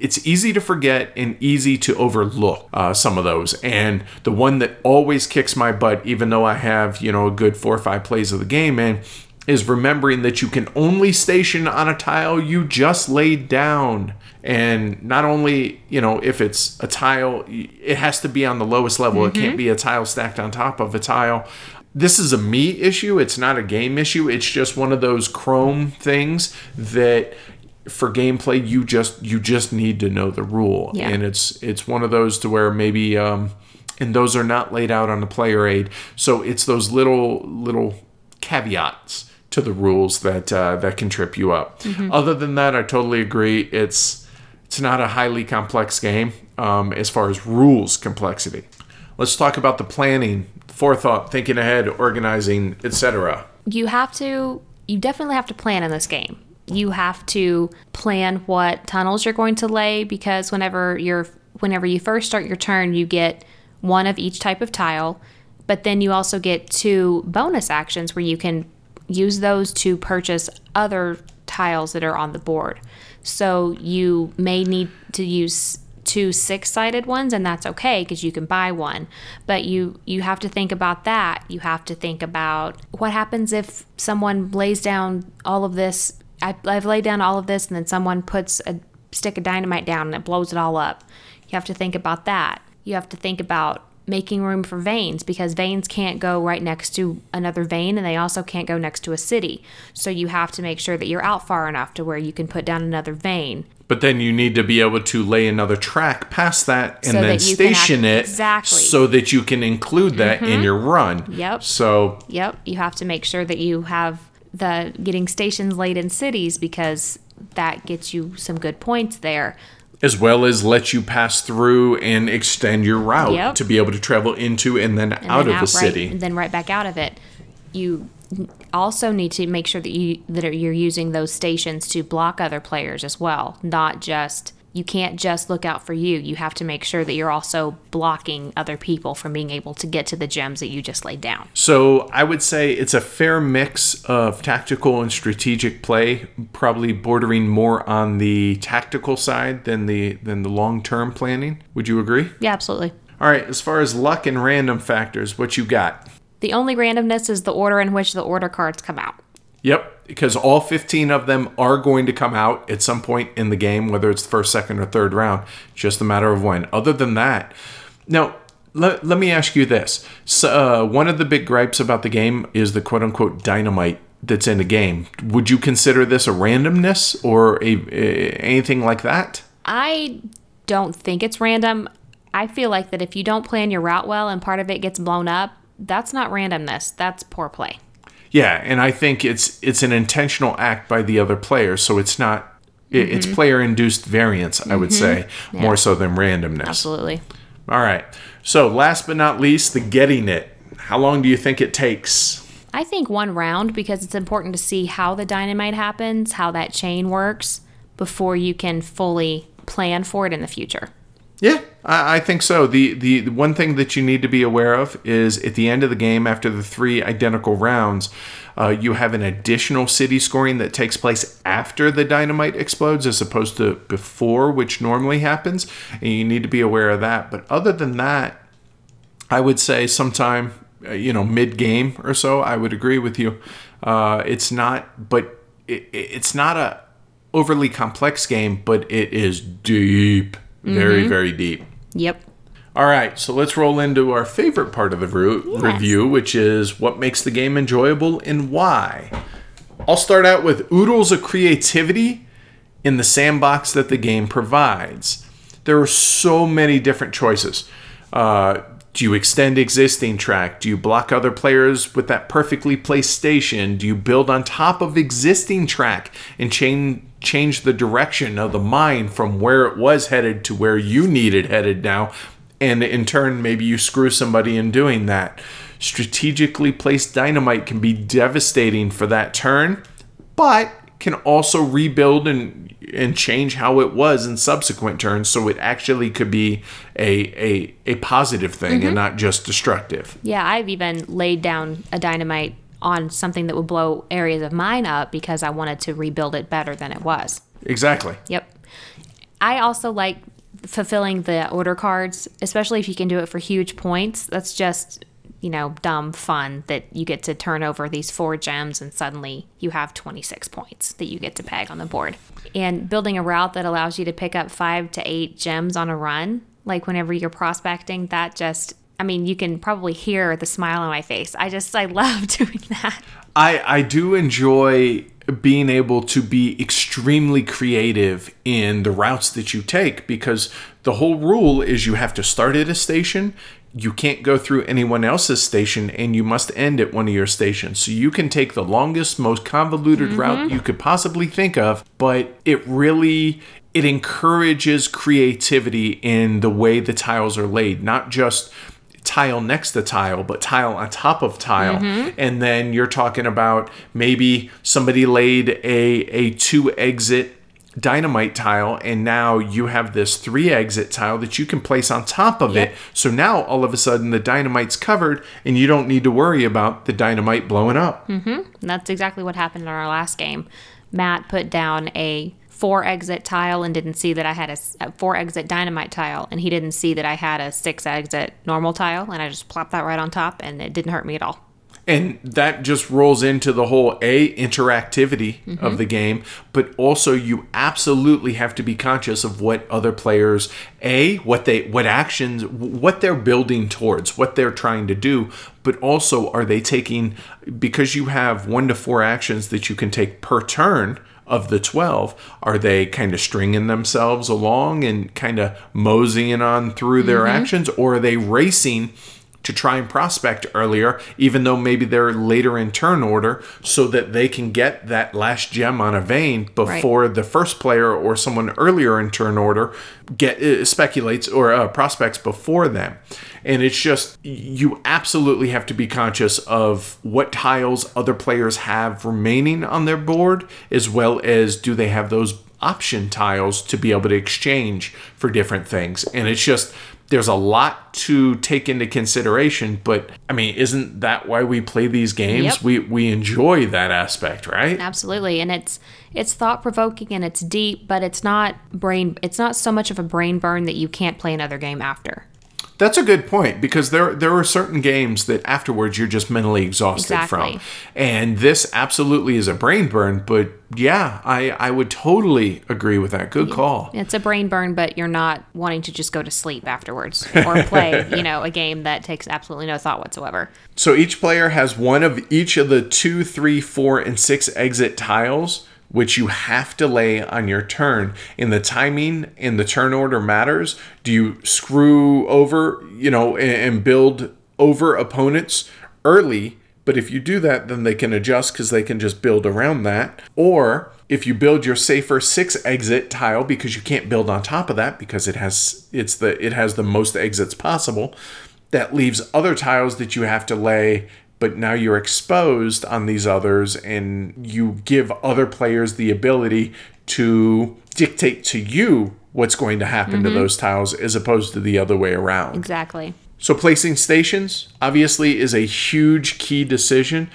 it's easy to forget and easy to overlook uh, some of those. And the one that always kicks my butt, even though I have, you know, a good four or five plays of the game, man, is remembering that you can only station on a tile you just laid down. And not only, you know, if it's a tile, it has to be on the lowest level. It can't be a tile stacked on top of a tile. This is a me issue. It's not a game issue. It's just one of those Chrome things that for gameplay you just you just need to know the rule. Yeah. and it's it's one of those to where maybe um and those are not laid out on the player aid. So it's those little little caveats to the rules that uh, that can trip you up. Other than that i totally agree. It's it's not a highly complex game um, as far as rules complexity. Let's talk about the planning forethought thinking ahead organizing etc you have to you definitely have to plan in this game you have to plan what tunnels you're going to lay because whenever you're whenever you first start your turn you get one of each type of tile but then you also get two bonus actions where you can use those to purchase other tiles that are on the board. So you may need to use two six-sided ones and that's okay because you can buy one but you you have to think about that. You have to think about what happens if someone lays down all of this I, i've laid down all of this and then someone puts a stick of dynamite down and it blows it all up you have to think about that you have to think about making room for veins because veins can't go right next to another vein and they also can't go next to a city so you have to make sure that you're out far enough to where you can put down another vein But then you need to be able to lay another track past that and So then that station act- it Exactly. Mm-hmm. so that you can include that in your run. Yep. So Yep, you have to make sure that you have the getting stations laid in cities because that gets you some good points there. as well as let you pass through and extend your route Yep. to be able to travel into and then And out then of right- city. and then right back out of it. You also need to make sure that you that you're using those stations to block other players as well, not just you can't just look out for you. You have to make sure that you're also blocking other people from being able to get to the gems that you just laid down. So I would say it's a fair mix of tactical and strategic play, probably bordering more on the tactical side than the than the long term planning. Would you agree? Yeah, absolutely. All right, as far as luck and random factors, what you got? The only randomness is the order in which the order cards come out. Yep, because all 15 of them are going to come out at some point in the game, whether it's the first, second, or third round. Just a matter of when. Other than that, now let, let me ask you this. So, uh, one of the big gripes about the game is the quote unquote dynamite that's in the game. Would you consider this a randomness or a, a anything like that? I don't think it's random. I feel like that if you don't plan your route well and part of it gets blown up, that's not randomness. That's poor play. Yeah, and I think it's it's an intentional act by the other player, so it's not it, it's mm-hmm. player induced variance, I would mm-hmm. say, more so than randomness. Absolutely. All right. So, last but not least, the getting it. How long do you think it takes? I think one round because it's important to see how the dynamite happens, how that chain works before you can fully plan for it in the future. Yeah, I, I think so. The, the one thing that you need to be aware of is at the end of the game, after the three identical rounds, uh, you have an additional city scoring that takes place after the dynamite explodes, as opposed to before, which normally happens, and you need to be aware of that. But other than that, I would say sometime, uh, you know, mid game or so. I would agree with you. Uh, it's not, but it, it's not a overly complex game, but it is deep, very very deep. Yep. All right, so let's roll into our favorite part of the ru- review, which is what makes the game enjoyable and why. I'll start out with oodles of creativity in the sandbox that the game provides. There are so many different choices. Uh, do you extend existing track? Do you block other players with that perfectly placed station? Do you build on top of existing track and change change the direction of the mine from where it was headed to where you need it headed now? And in turn, maybe you screw somebody in doing that. Strategically placed dynamite can be devastating for that turn, but can also rebuild and and change how it was in subsequent turns so it actually could be a a, a positive thing and mm-hmm. not just destructive. Yeah, I've even laid down a dynamite on something that would blow areas of mine up because I wanted to rebuild it better than it was. Exactly. Yep. I also like fulfilling the order cards, especially if you can do it for huge points. That's just, you know, dumb fun that you get to turn over these four gems and suddenly you have 26 points that you get to peg on the board. And building a route that allows you to pick up five to eight gems on a run, like whenever you're prospecting, that just, I mean, you can probably hear the smile on my face. I just, I love doing that. I I do enjoy being able to be extremely creative in the routes that you take because the whole rule is you have to start at a station you can't go through anyone else's station and you must end at one of your stations so you can take the longest most convoluted route mm-hmm. you could possibly think of but it really it encourages creativity in the way the tiles are laid not just tile next to tile, but tile on top of tile. Mm-hmm. And then you're talking about maybe somebody laid a, a two exit dynamite tile and now you have this three exit tile that you can place on top of it. So now all of a sudden the dynamite's covered and you don't need to worry about the dynamite blowing up. And that's exactly what happened in our last game. Matt put down a four exit tile and didn't see that I had a four exit dynamite tile, and he didn't see that I had a six exit normal tile, and I just plopped that right on top, and it didn't hurt me at all. and that just rolls into the whole a interactivity mm-hmm. of the game but also you absolutely have to be conscious of what other players a what they what actions what they're building towards what they're trying to do but also are they taking because you have one to four actions that you can take per turn of the 12 are they kind of stringing themselves along and kind of moseying on through their mm-hmm. actions or are they racing to try and prospect earlier, even though maybe they're later in turn order, so that they can get that last gem on a vein before the first player or someone earlier in turn order get uh, speculates or uh, prospects before them. And it's just you absolutely have to be conscious of what tiles other players have remaining on their board, as well as do they have those option tiles to be able to exchange for different things. And it's just there's a lot to take into consideration, but I mean, isn't that why we play these games? Yep. We we enjoy that aspect, right? Absolutely, and it's it's thought provoking and it's deep, but it's not brain. It's not so much of a brain burn that you can't play another game after. That's a good point because there there are certain games that afterwards you're just mentally exhausted Exactly. from. And this absolutely is a brain burn, but yeah, I I would totally agree with that. Good call. It's a brain burn, but you're not wanting to just go to sleep afterwards or play, you know, a game that takes absolutely no thought whatsoever. So each player has one of each of the two, three, four, and six exit tiles, which you have to lay on your turn. In the timing and the turn order matters. Do you screw over, you know, and build over opponents early? But if you do that, then they can adjust because they can just build around that. Or if you build your safer six exit tile because you can't build on top of that because it has it's the it has the most exits possible that leaves other tiles that you have to lay but now you're exposed on these others and you give other players the ability to dictate to you what's going to happen to mm-hmm. those tiles as opposed to the other way around. Exactly. So placing stations obviously is a huge key decision.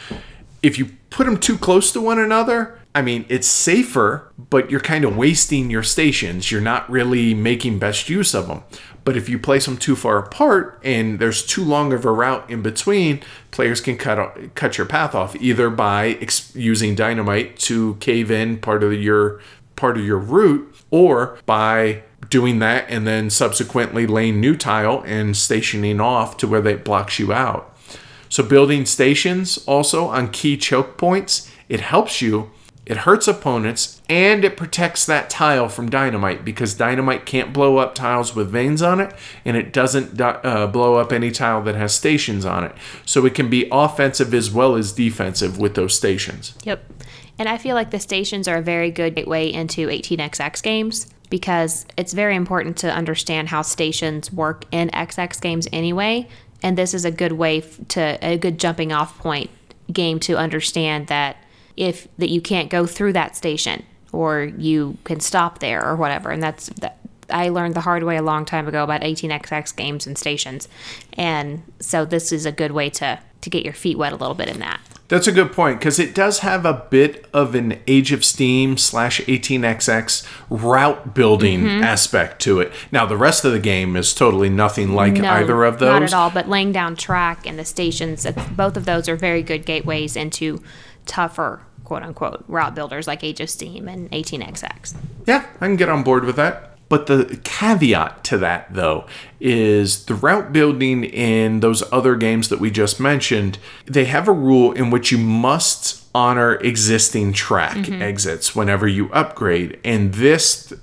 If you put them too close to one another, I mean, it's safer, but you're kind of wasting your stations. You're not really making best use of them. But if you place them too far apart and there's too long of a route in between, players can cut cut your path off either by ex- using dynamite to cave in part of your part of your route or by doing that and then subsequently laying new tile and stationing off to where that blocks you out. So building stations also on key choke points, it helps you. It hurts opponents and it protects that tile from dynamite because dynamite can't blow up tiles with veins on it and it doesn't uh, blow up any tile that has stations on it. So it can be offensive as well as defensive with those stations. Yep. And I feel like the stations are a very good gateway into 18xx games because it's very important to understand how stations work in XX games anyway. And this is a good way to a good jumping off point game to understand that if that you can't go through that station or you can stop there or whatever. And that's that. I learned the hard way a long time ago about 18xx games and stations. And so this is a good way to to get your feet wet a little bit in that. That's a good point because it does have a bit of an Age of Steam slash 18xx route building Mm-hmm. aspect to it. Now, the rest of the game is totally nothing like either of those. Not at all, but laying down track and the stations, both of those are very good gateways into tougher, quote unquote, route builders like Age of Steam and 18XX. Yeah, I can get on board with that. But the caveat to that, though, is the route building in those other games that we just mentioned, they have a rule in which you must honor existing track mm-hmm. exits whenever you upgrade. And this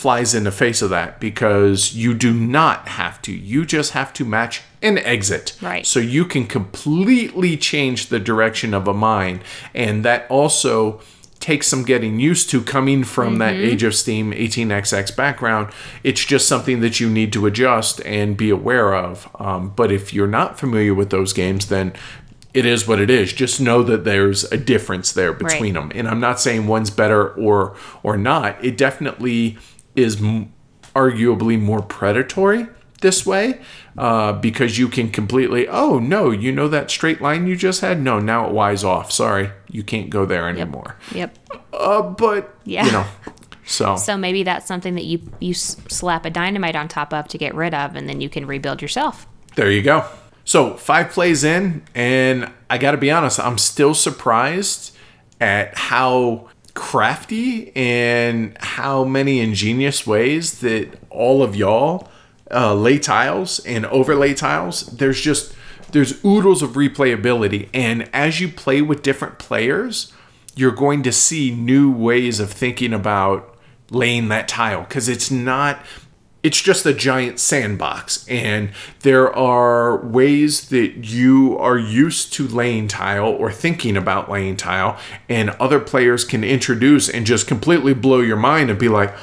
flies in the face of that because you do not have to. You just have to match an exit. Right. So you can completely change the direction of a mine. And that also takes some getting used to coming from that Age of Steam 18xx background. It's just something that you need to adjust and be aware of. Um, but if you're not familiar with those games, then it is what it is. Just know that there's a difference there between them. And I'm not saying one's better or or not. It definitely is m- arguably more predatory this way uh, because you can completely oh no you know that straight line you just had no now it wise off sorry you can't go there anymore Yep. uh, but Yeah. you know so So maybe that's something that you you slap a dynamite on top of to get rid of, and then you can rebuild yourself. There you go. So five plays in, and I got to be honest, I'm still surprised at how crafty and how many ingenious ways that all of y'all uh, lay tiles and overlay tiles. There's just there's oodles of replayability, and as you play with different players, you're going to see new ways of thinking about laying that tile because it's not it's just a giant sandbox and there are ways that you are used to laying tile or thinking about laying tile and other players can introduce and just completely blow your mind and be like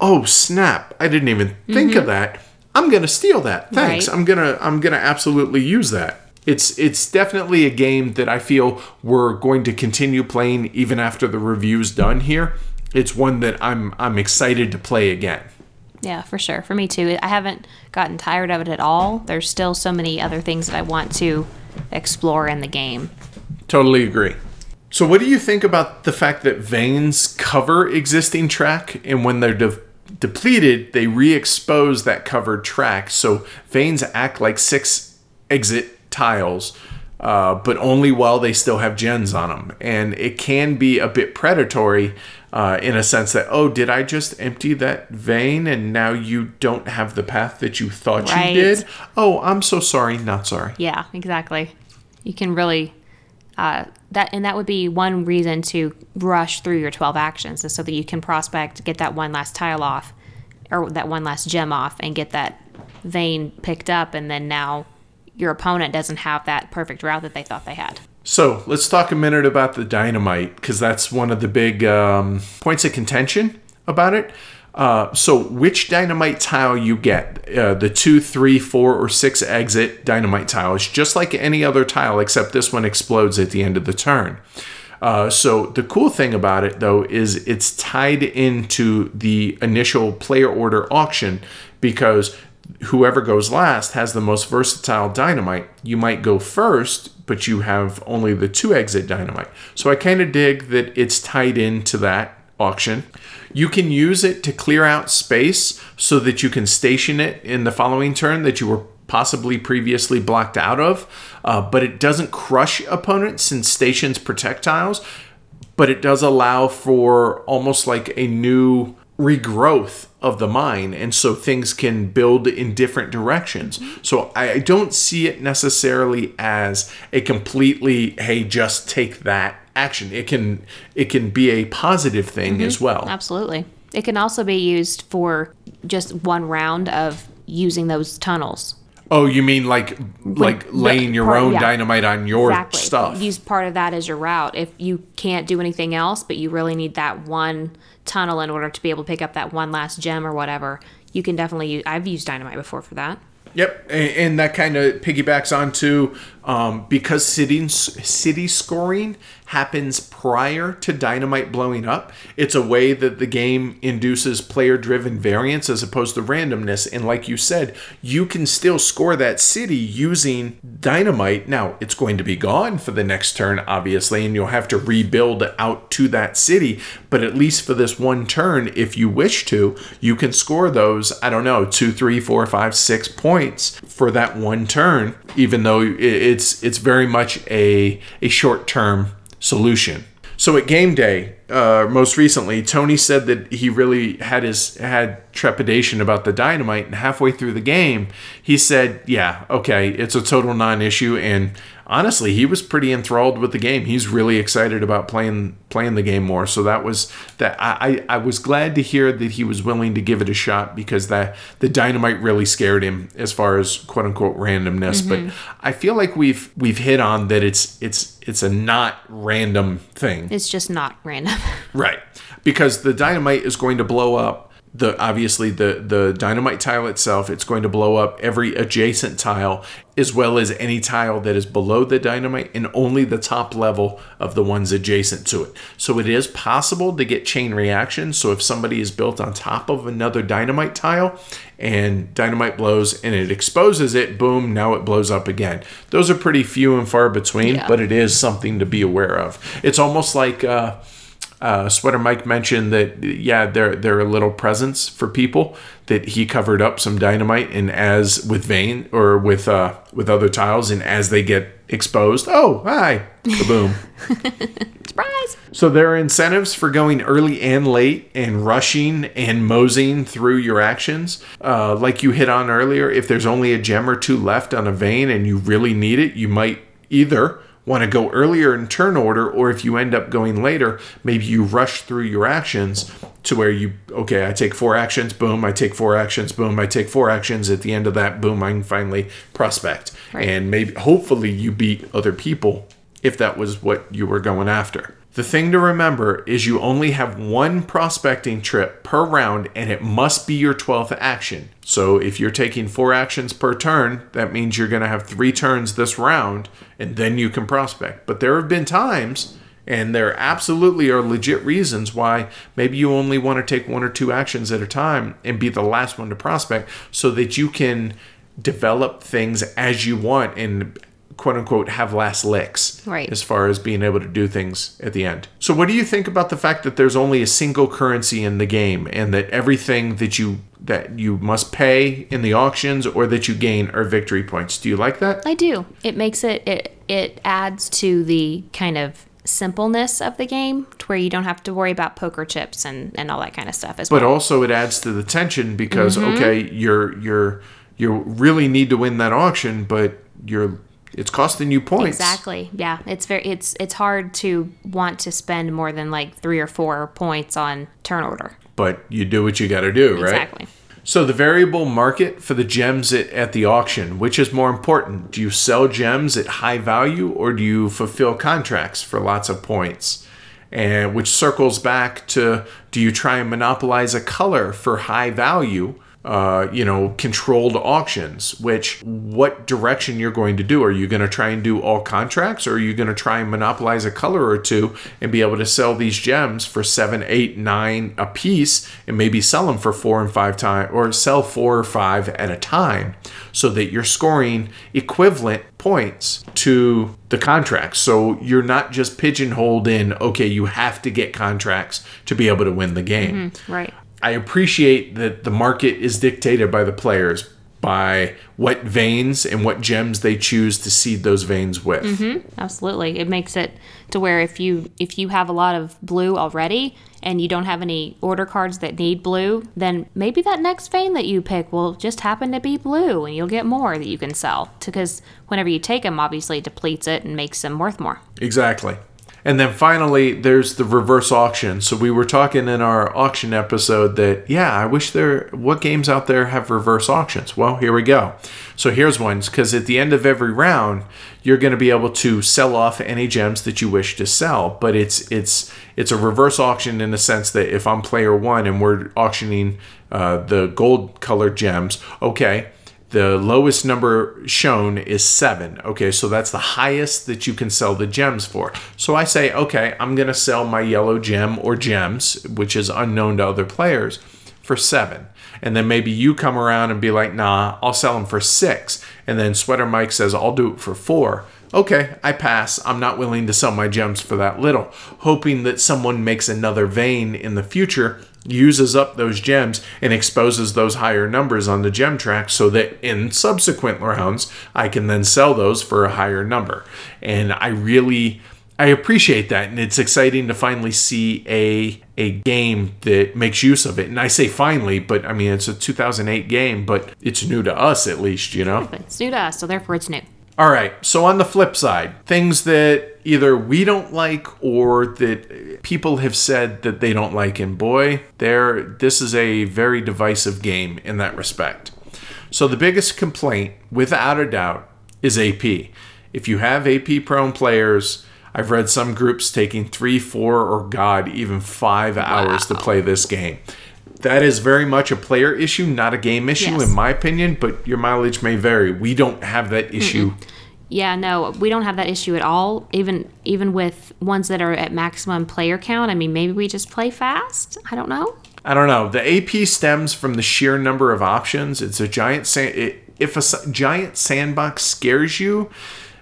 oh snap i didn't even think of mm-hmm. that. I'm gonna steal that. Thanks. Right. i'm gonna i'm gonna absolutely use that. It's it's definitely a game that i feel we're going to continue playing even after the review's done here. It's one that i'm i'm excited to play again Yeah, for sure. For me too. I haven't gotten tired of it at all. There's still so many other things that I want to explore in the game. Totally agree. So, what do you think about the fact that veins cover existing track, and when they're de- depleted, they re-expose that covered track? So, veins act like six exit tiles, uh, but only while they still have gens on them, and it can be a bit predatory. Uh, in a sense that oh did i just empty that vein and now you don't have the path that you thought Right. you did oh i'm so sorry not sorry Yeah, exactly. You can really uh, that and that would be one reason to rush through your 12 actions is so that you can prospect, get that one last tile off or that one last gem off and get that vein picked up and then now your opponent doesn't have that perfect route that they thought they had. So let's talk a minute about the dynamite because that's one of the big um, points of contention about it. Uh, so which dynamite tile you get, uh, the two, three, four, or six exit dynamite tile is just like any other tile except this one explodes at the end of the turn. Uh, so the cool thing about it though is it's tied into the initial player order auction because whoever goes last has the most versatile dynamite. You might go first, but you have only the two exit dynamite. So I kind of dig that it's tied into that auction. You can use it to clear out space so that you can station it in the following turn that you were possibly previously blocked out of, uh, but it doesn't crush opponents since stations protect tiles but it does allow for almost like a new regrowth of the mine and so things can build in different directions so i I don't see it necessarily as a completely hey just take that action it can it can be a positive thing mm-hmm. as well Absolutely. It can also be used for just one round of using those tunnels. oh you mean like like laying your part- own yeah. dynamite on your Exactly. stuff Use part of that as your route. If you can't do anything else, but you really need that one tunnel in order to be able to pick up that one last gem or whatever, you can definitely use. I've used dynamite before for that. Yep, and, and that kind of piggybacks onto um, because city city scoring happens prior to dynamite blowing up. It's a way that the game induces player-driven variance as opposed to randomness. And like you said, you can still score that city using dynamite. Now it's going to be gone for the next turn, obviously, and you'll have to rebuild out to that city. But at least for this one turn, if you wish to, you can score those. I don't know, two, three, four, five, six points for that one turn. Even though i- it's it's very much a a short term solution. So at game day, uh, most recently, Tony said that he really had his had trepidation about the dynamite, and halfway through the game, he said, "Yeah, okay, it's a total non-issue." And honestly, he was pretty enthralled with the game. He's really excited about playing playing the game more. So that was that. I I, was glad to hear that he was willing to give it a shot because that the dynamite really scared him as far as quote unquote randomness. Mm-hmm. But I feel like we've we've hit on that. It's it's it's a not random thing. It's just not random. Right. Because the dynamite is going to blow up the obviously the the dynamite tile itself it's going to blow up every adjacent tile as well as any tile that is below the dynamite and only the top level of the ones adjacent to it. So it is possible to get chain reaction. So if somebody is built on top of another dynamite tile and dynamite blows and it exposes it boom now it blows up again. Those are pretty few and far between Yeah. but it is something to be aware of. It's almost like uh uh, Sweater Mike mentioned that yeah, there there are little presents for people that he covered up some dynamite and as with vein or with uh, with other tiles and as they get exposed, oh hi, boom. Surprise! so there are incentives for going early and late and rushing and moseying through your actions. Uh, like you hit on earlier, if there's only a gem or two left on a vein and you really need it, you might either want to go earlier in turn order, or if you end up going later, maybe you rush through your actions to where you, okay, I take four actions, boom, I take four actions, boom, I take four actions. At the end of that, boom, I can finally prospect. Right. And maybe, hopefully, you beat other people if that was what you were going after. The thing to remember is you only have one prospecting trip per round and it must be your 12th action. So if you're taking four actions per turn, that means you're going to have three turns this round and then you can prospect. But there have been times, and there absolutely are legit reasons why maybe you only want to take one or two actions at a time and be the last one to prospect so that you can develop things as you want and quote unquote have last licks Right. as far as being able to do things at the end. So what do you think about the fact that there's only a single currency in the game and that everything that you that you must pay in the auctions or that you gain are victory points? Do you like that? I do. It makes it it it adds to the kind of simpleness of the game to where you don't have to worry about poker chips and and all that kind of stuff as But well. But also it adds to the tension because mm-hmm. okay, you're you're you really need to win that auction, but you're it's costing you points. Exactly. Yeah. It's very it's it's hard to want to spend more than like 3 or 4 points on turn order. But you do what you got to do, right? Exactly. So the variable market for the gems at, at the auction, which is more important? Do you sell gems at high value or do you fulfill contracts for lots of points? And which circles back to do you try and monopolize a color for high value? Uh, you know, controlled auctions, which what direction you're going to do. Are you going to try and do all contracts or are you going to try and monopolize a color or two and be able to sell these gems for seven, eight, nine a piece and maybe sell them for four and five times or sell four or five at a time so that you're scoring equivalent points to the contracts. So you're not just pigeonholed in, okay, you have to get contracts to be able to win the game. Right. I appreciate that the market is dictated by the players by what veins and what gems they choose to seed those veins with. Mm-hmm. Absolutely. It makes it to where if you if you have a lot of blue already and you don't have any order cards that need blue, then maybe that next vein that you pick will just happen to be blue and you'll get more that you can sell because whenever you take them obviously it depletes it and makes them worth more. Exactly. And then finally, there's the reverse auction. So we were talking in our auction episode that, yeah, I wish there, what games out there have reverse auctions? Well, here we go. So here's one, because at the end of every round, you're going to be able to sell off any gems that you wish to sell. But it's it's it's a reverse auction in the sense that if I'm player one and we're auctioning uh, the gold colored gems, okay, the lowest number shown is seven. Okay, so that's the highest that you can sell the gems for. So I say, okay, I'm going to sell my yellow gem or gems, which is unknown to other players, for seven. And then maybe you come around and be like, nah, I'll sell them for six. And then Sweater Mike says, I'll do it for four. Okay, I pass. I'm not willing to sell my gems for that little, hoping that someone makes another vein in the future uses up those gems and exposes those higher numbers on the gem track so that in subsequent rounds I can then sell those for a higher number. And I really I appreciate that and it's exciting to finally see a a game that makes use of it. And I say finally, but I mean it's a 2008 game, but it's new to us at least, you know. It's new to us, so therefore it's new. All right. So on the flip side, things that either we don't like or that people have said that they don't like, and boy, there this is a very divisive game in that respect. So the biggest complaint, without a doubt, is AP. If you have AP prone players, I've read some groups taking three, four, or God, even five hours to play this game. That is very much a player issue, not a game issue, Yes. in my opinion, but your mileage may vary. We don't have that issue. Yeah, no, we don't have that issue at all. Even even with ones that are at maximum player count. I mean, maybe we just play fast. I don't know. I don't know. The AP stems from the sheer number of options. It's a giant sand. It, if a giant sandbox scares you,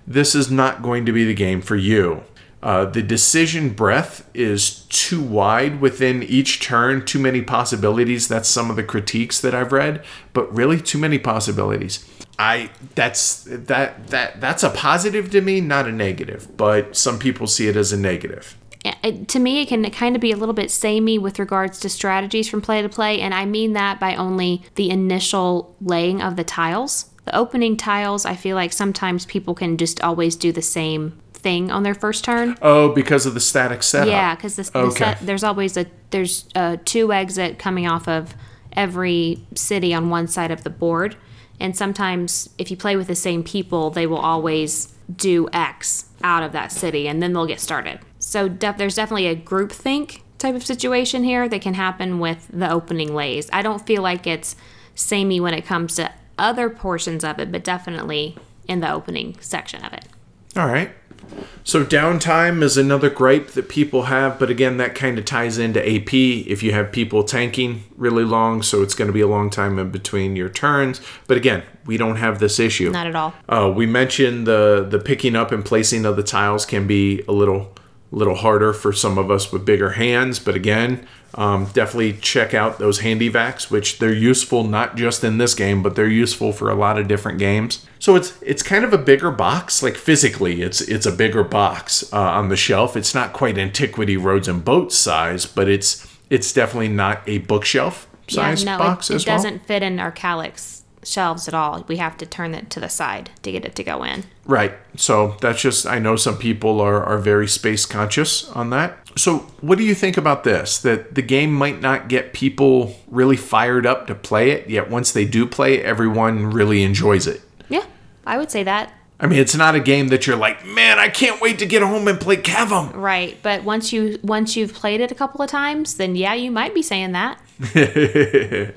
this is not going to be the game for you. Uh, the decision breadth is too wide within each turn. Too many possibilities. That's some of the critiques that I've read. But really, too many possibilities. I that's that that that's a positive to me, not a negative. But some people see it as a negative. it, to me, it can kind of be a little bit samey with regards to strategies from play to play, and I mean that by only the initial laying of the tiles. The opening tiles, I feel like sometimes people can just always do the same thing on their first turn. Oh, because of the static setup. Yeah, because the, the set, there's always a there's uh, two exit coming off of every city on one side of the board, and sometimes if you play with the same people, they will always do X out of that city, and then they'll get started. So def- there's definitely a group think type of situation here that can happen with the opening lays. I don't feel like it's samey when it comes to other portions of it, but definitely in the opening section of it. All right. So downtime is another gripe that people have, but again, that kind of ties into AP. If you have people tanking really long, so it's going to be a long time in between your turns. But again, we don't have this issue. Not at all. Uh, we mentioned the the picking up and placing of the tiles can be a little little harder for some of us with bigger hands, but again, um, definitely check out those handy vacs, which they're useful not just in this game, but they're useful for a lot of different games. So it's it's kind of a bigger box, like physically, it's it's a bigger box uh, on the shelf. It's not quite Antiquity Roads and Boats size, but it's it's definitely not a bookshelf size yeah, no, box it, as it doesn't fit in our Kallax shelves at all. We have to turn it to the side to get it to go in. Right. So that's just, I know some people are, are very space conscious on that. So, what do you think about this? That the game might not get people really fired up to play it, yet once they do play everyone really enjoys it. Yeah, I would say that. I mean, it's not a game that you're like, man, I can't wait to get home and play Cavum. Right, but once you once you've played it a couple of times, then yeah, you might be saying that.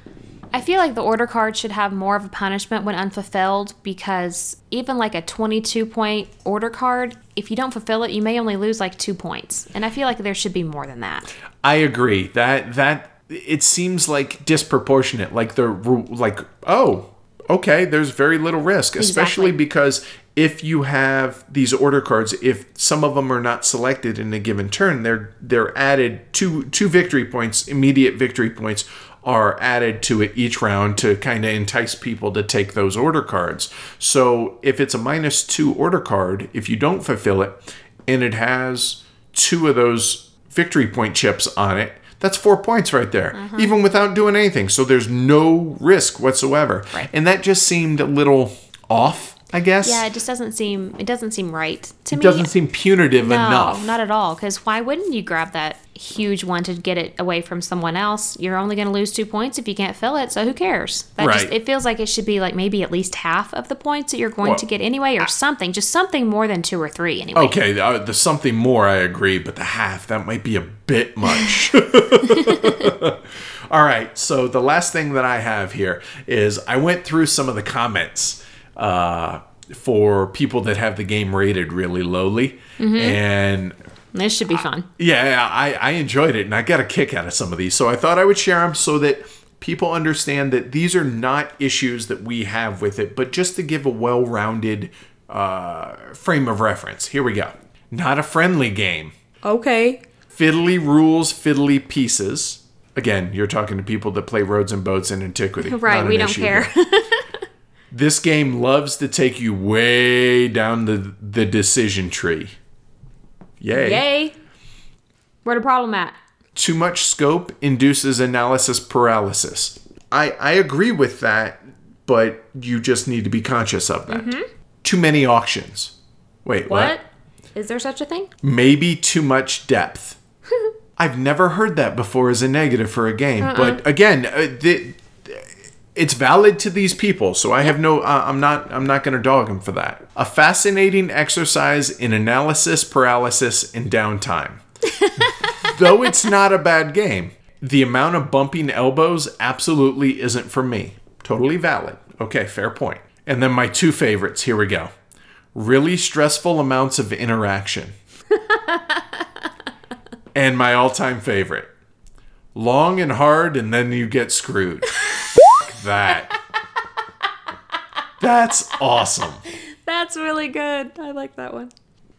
I feel like the order card should have more of a punishment when unfulfilled because even like a 22 point order card, if you don't fulfill it, you may only lose like 2 points. And I feel like there should be more than that. I agree. That that it seems like disproportionate. Like the like oh, okay, there's very little risk, especially Exactly. because if you have these order cards, if some of them are not selected in a given turn, they're they're added two two victory points, immediate victory points are added to it each round to kind of entice people to take those order cards. So if it's a minus 2 order card, if you don't fulfill it and it has two of those victory point chips on it, that's four points right there, Mm-hmm. even without doing anything. So there's no risk whatsoever. Right. And that just seemed a little off, I guess. Yeah, it just doesn't seem it doesn't seem right to it me. It doesn't seem punitive no, enough. not at all. Because why wouldn't you grab that huge one to get it away from someone else? You're only going to lose two points if you can't fill it. So who cares? That just Right. it feels like it should be like maybe at least half of the points that you're going Well, to get anyway, or something. Just something more than two or three anyway. Okay, uh, the something more, I agree, but the half, that might be a bit much. All right, so the last thing that I have here is I went through some of the comments uh, for people that have the game rated really lowly. And This should be fun. yeah, I, I enjoyed it and I got a kick out of some of these. So I thought I would share them so that people understand that these are not issues that we have with it, but just to give a well rounded uh, frame of reference. Here we go. Not a friendly game. Okay. Fiddly rules, fiddly pieces. Again, you're talking to people that play roads and boats in antiquity. Right, we don't care. This game loves to take you way down the the decision tree. Yay. Yay. Where the problem at? too much scope induces analysis paralysis. I, I agree with that, but you just need to be conscious of that. Too many auctions. Wait, what? What? Is there such a thing? Maybe too much depth. I've never heard that before as a negative for a game, but again, uh, the, it's valid to these people, so I have no. Uh, I'm not. I'm not going to dog them for that. A fascinating exercise in analysis paralysis and downtime. Though it's not a bad game, the amount of bumping elbows absolutely isn't for me. Totally valid. Okay, fair point. And then my two favorites. Here we go. Really stressful amounts of interaction. and my all-time favorite. Long and hard and then you get screwed. F- that. That's awesome. That's really good. I like that one.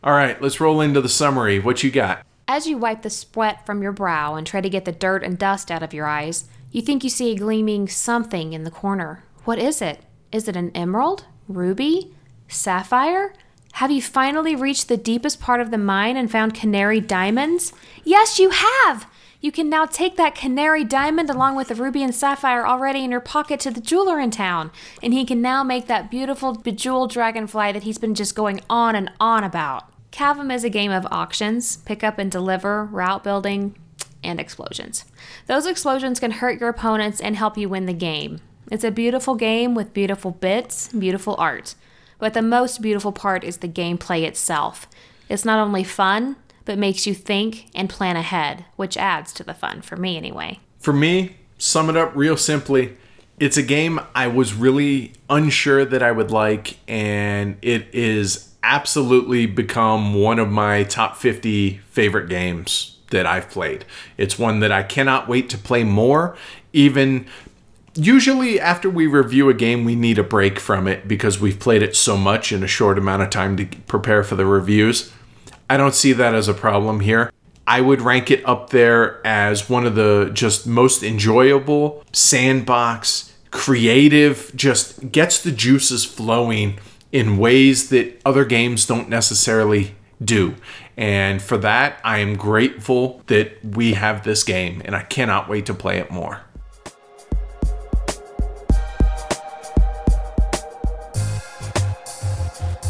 All right, let's roll into the summary. What you got? As you wipe the sweat from your brow and try to get the dirt and dust out of your eyes, you think you see a gleaming something in the corner. What is it? Is it an emerald? Ruby? Sapphire? Have you finally reached the deepest part of the mine and found canary diamonds? Yes, you have! You can now take that canary diamond along with the ruby and sapphire already in your pocket to the jeweler in town, and he can now make that beautiful bejeweled dragonfly that he's been just going on and on about. Cavum is a game of auctions, pick up and deliver, route building, and explosions. Those explosions can hurt your opponents and help you win the game. It's a beautiful game with beautiful bits, beautiful art. But the most beautiful part is the gameplay itself. It's not only fun, but makes you think and plan ahead, which adds to the fun, for me anyway. For me, sum it up real simply. It's a game I was really unsure that I would like, and it is absolutely become one of my top 50 favorite games that I've played. It's one that I cannot wait to play more, even usually after we review a game we need a break from it because we've played it so much in a short amount of time to prepare for the reviews i don't see that as a problem here. I would rank it up there as one of the just most enjoyable sandbox creative just gets the juices flowing in ways that other games don't necessarily do. And for that i am grateful that we have this game and i cannot wait to play it more.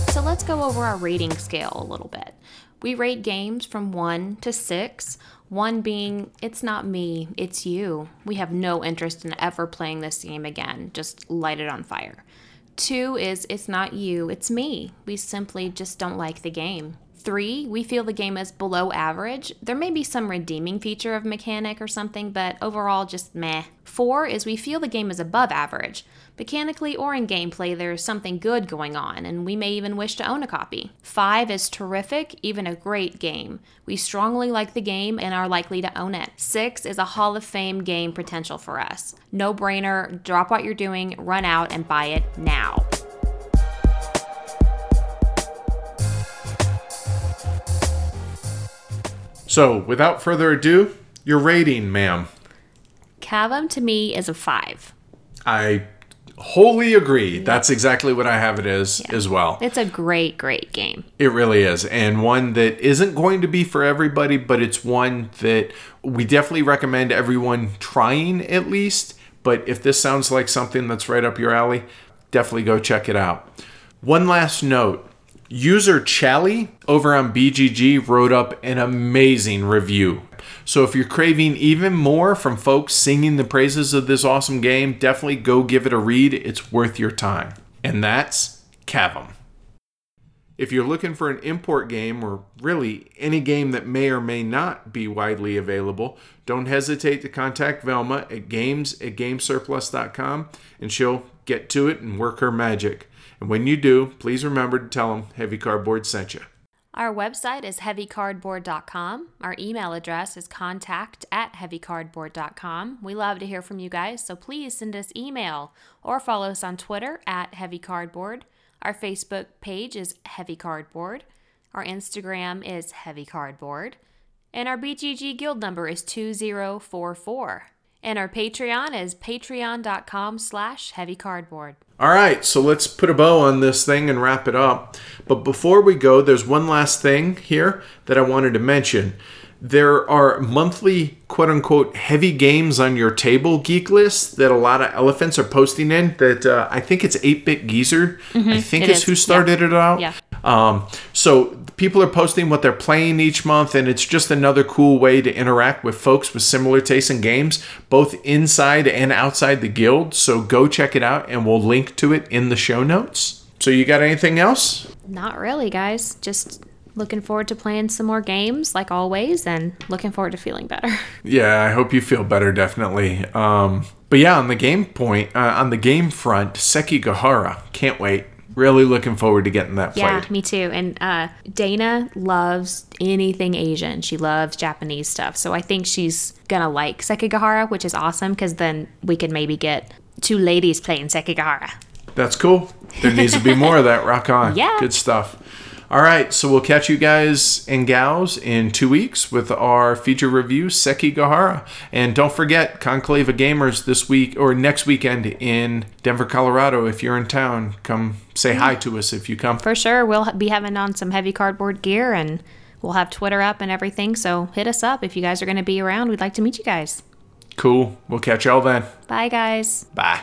So let's go over our rating scale a little bit. We rate games from 1 to 6, 1 being, it's not me, it's you. We have no interest in ever playing this game again. Just light it on fire. 2 is, it's not you, it's me. We simply just don't like the game. Three, we feel the game is below average. There may be some redeeming feature of mechanic or something, but overall just meh. Four is we feel the game is above average. Mechanically or in gameplay, there is something good going on, and we may even wish to own a copy. Five is terrific, even a great game. We strongly like the game and are likely to own it. Six is a Hall of Fame game potential for us. No brainer, drop what you're doing, run out, and buy it now. So, without further ado, your rating, ma'am. Cavum to me is a five. I wholly agree. Yep. That's exactly what I have it as yeah. as well. It's a great, great game. It really is. And one that isn't going to be for everybody, but it's one that we definitely recommend everyone trying at least. But if this sounds like something that's right up your alley, definitely go check it out. One last note User Chally over on BGG wrote up an amazing review. So if you're craving even more from folks singing the praises of this awesome game, definitely go give it a read. It's worth your time. And that's Cavum. If you're looking for an import game or really any game that may or may not be widely available, don't hesitate to contact Velma at games at gamesurplus.com and she'll get to it and work her magic. And when you do, please remember to tell them Heavy Cardboard sent you. Our website is heavycardboard.com. Our email address is contact at heavycardboard.com. We love to hear from you guys, so please send us email or follow us on Twitter at heavycardboard. Our Facebook page is Heavy Cardboard. Our Instagram is Heavy Cardboard. And our BGG guild number is 2044. And our Patreon is patreon.com slash heavycardboard. All right, so let's put a bow on this thing and wrap it up. But before we go, there's one last thing here that I wanted to mention. There are monthly quote unquote heavy games on your table geek list that a lot of elephants are posting in. That uh, I think it's 8 Bit Geezer, mm-hmm, I think is, is, who started yeah. it out. Yeah. Um, so people are posting what they're playing each month, and it's just another cool way to interact with folks with similar tastes in games, both inside and outside the guild. So go check it out, and we'll link to it in the show notes. So you got anything else? Not really, guys. Just looking forward to playing some more games like always and looking forward to feeling better yeah i hope you feel better definitely um, but yeah on the game point uh, on the game front sekigahara can't wait really looking forward to getting that played. Yeah, me too. And uh, Dana loves anything Asian. She loves Japanese stuff. So I think she's gonna like Sekigahara, which is awesome because then we could maybe get two ladies playing Sekigahara. That's cool. There needs to be more of that. Rock on. Yeah. Good stuff. All right, so we'll catch you guys and gals in two weeks with our feature review, Sekigahara. And don't forget, Conclave of Gamers this week or next weekend in Denver, Colorado. If you're in town, come say hi to us if you come. For sure. We'll be having on some heavy cardboard gear and we'll have Twitter up and everything. So hit us up if you guys are going to be around. We'd like to meet you guys. Cool. We'll catch y'all then. Bye, guys. Bye.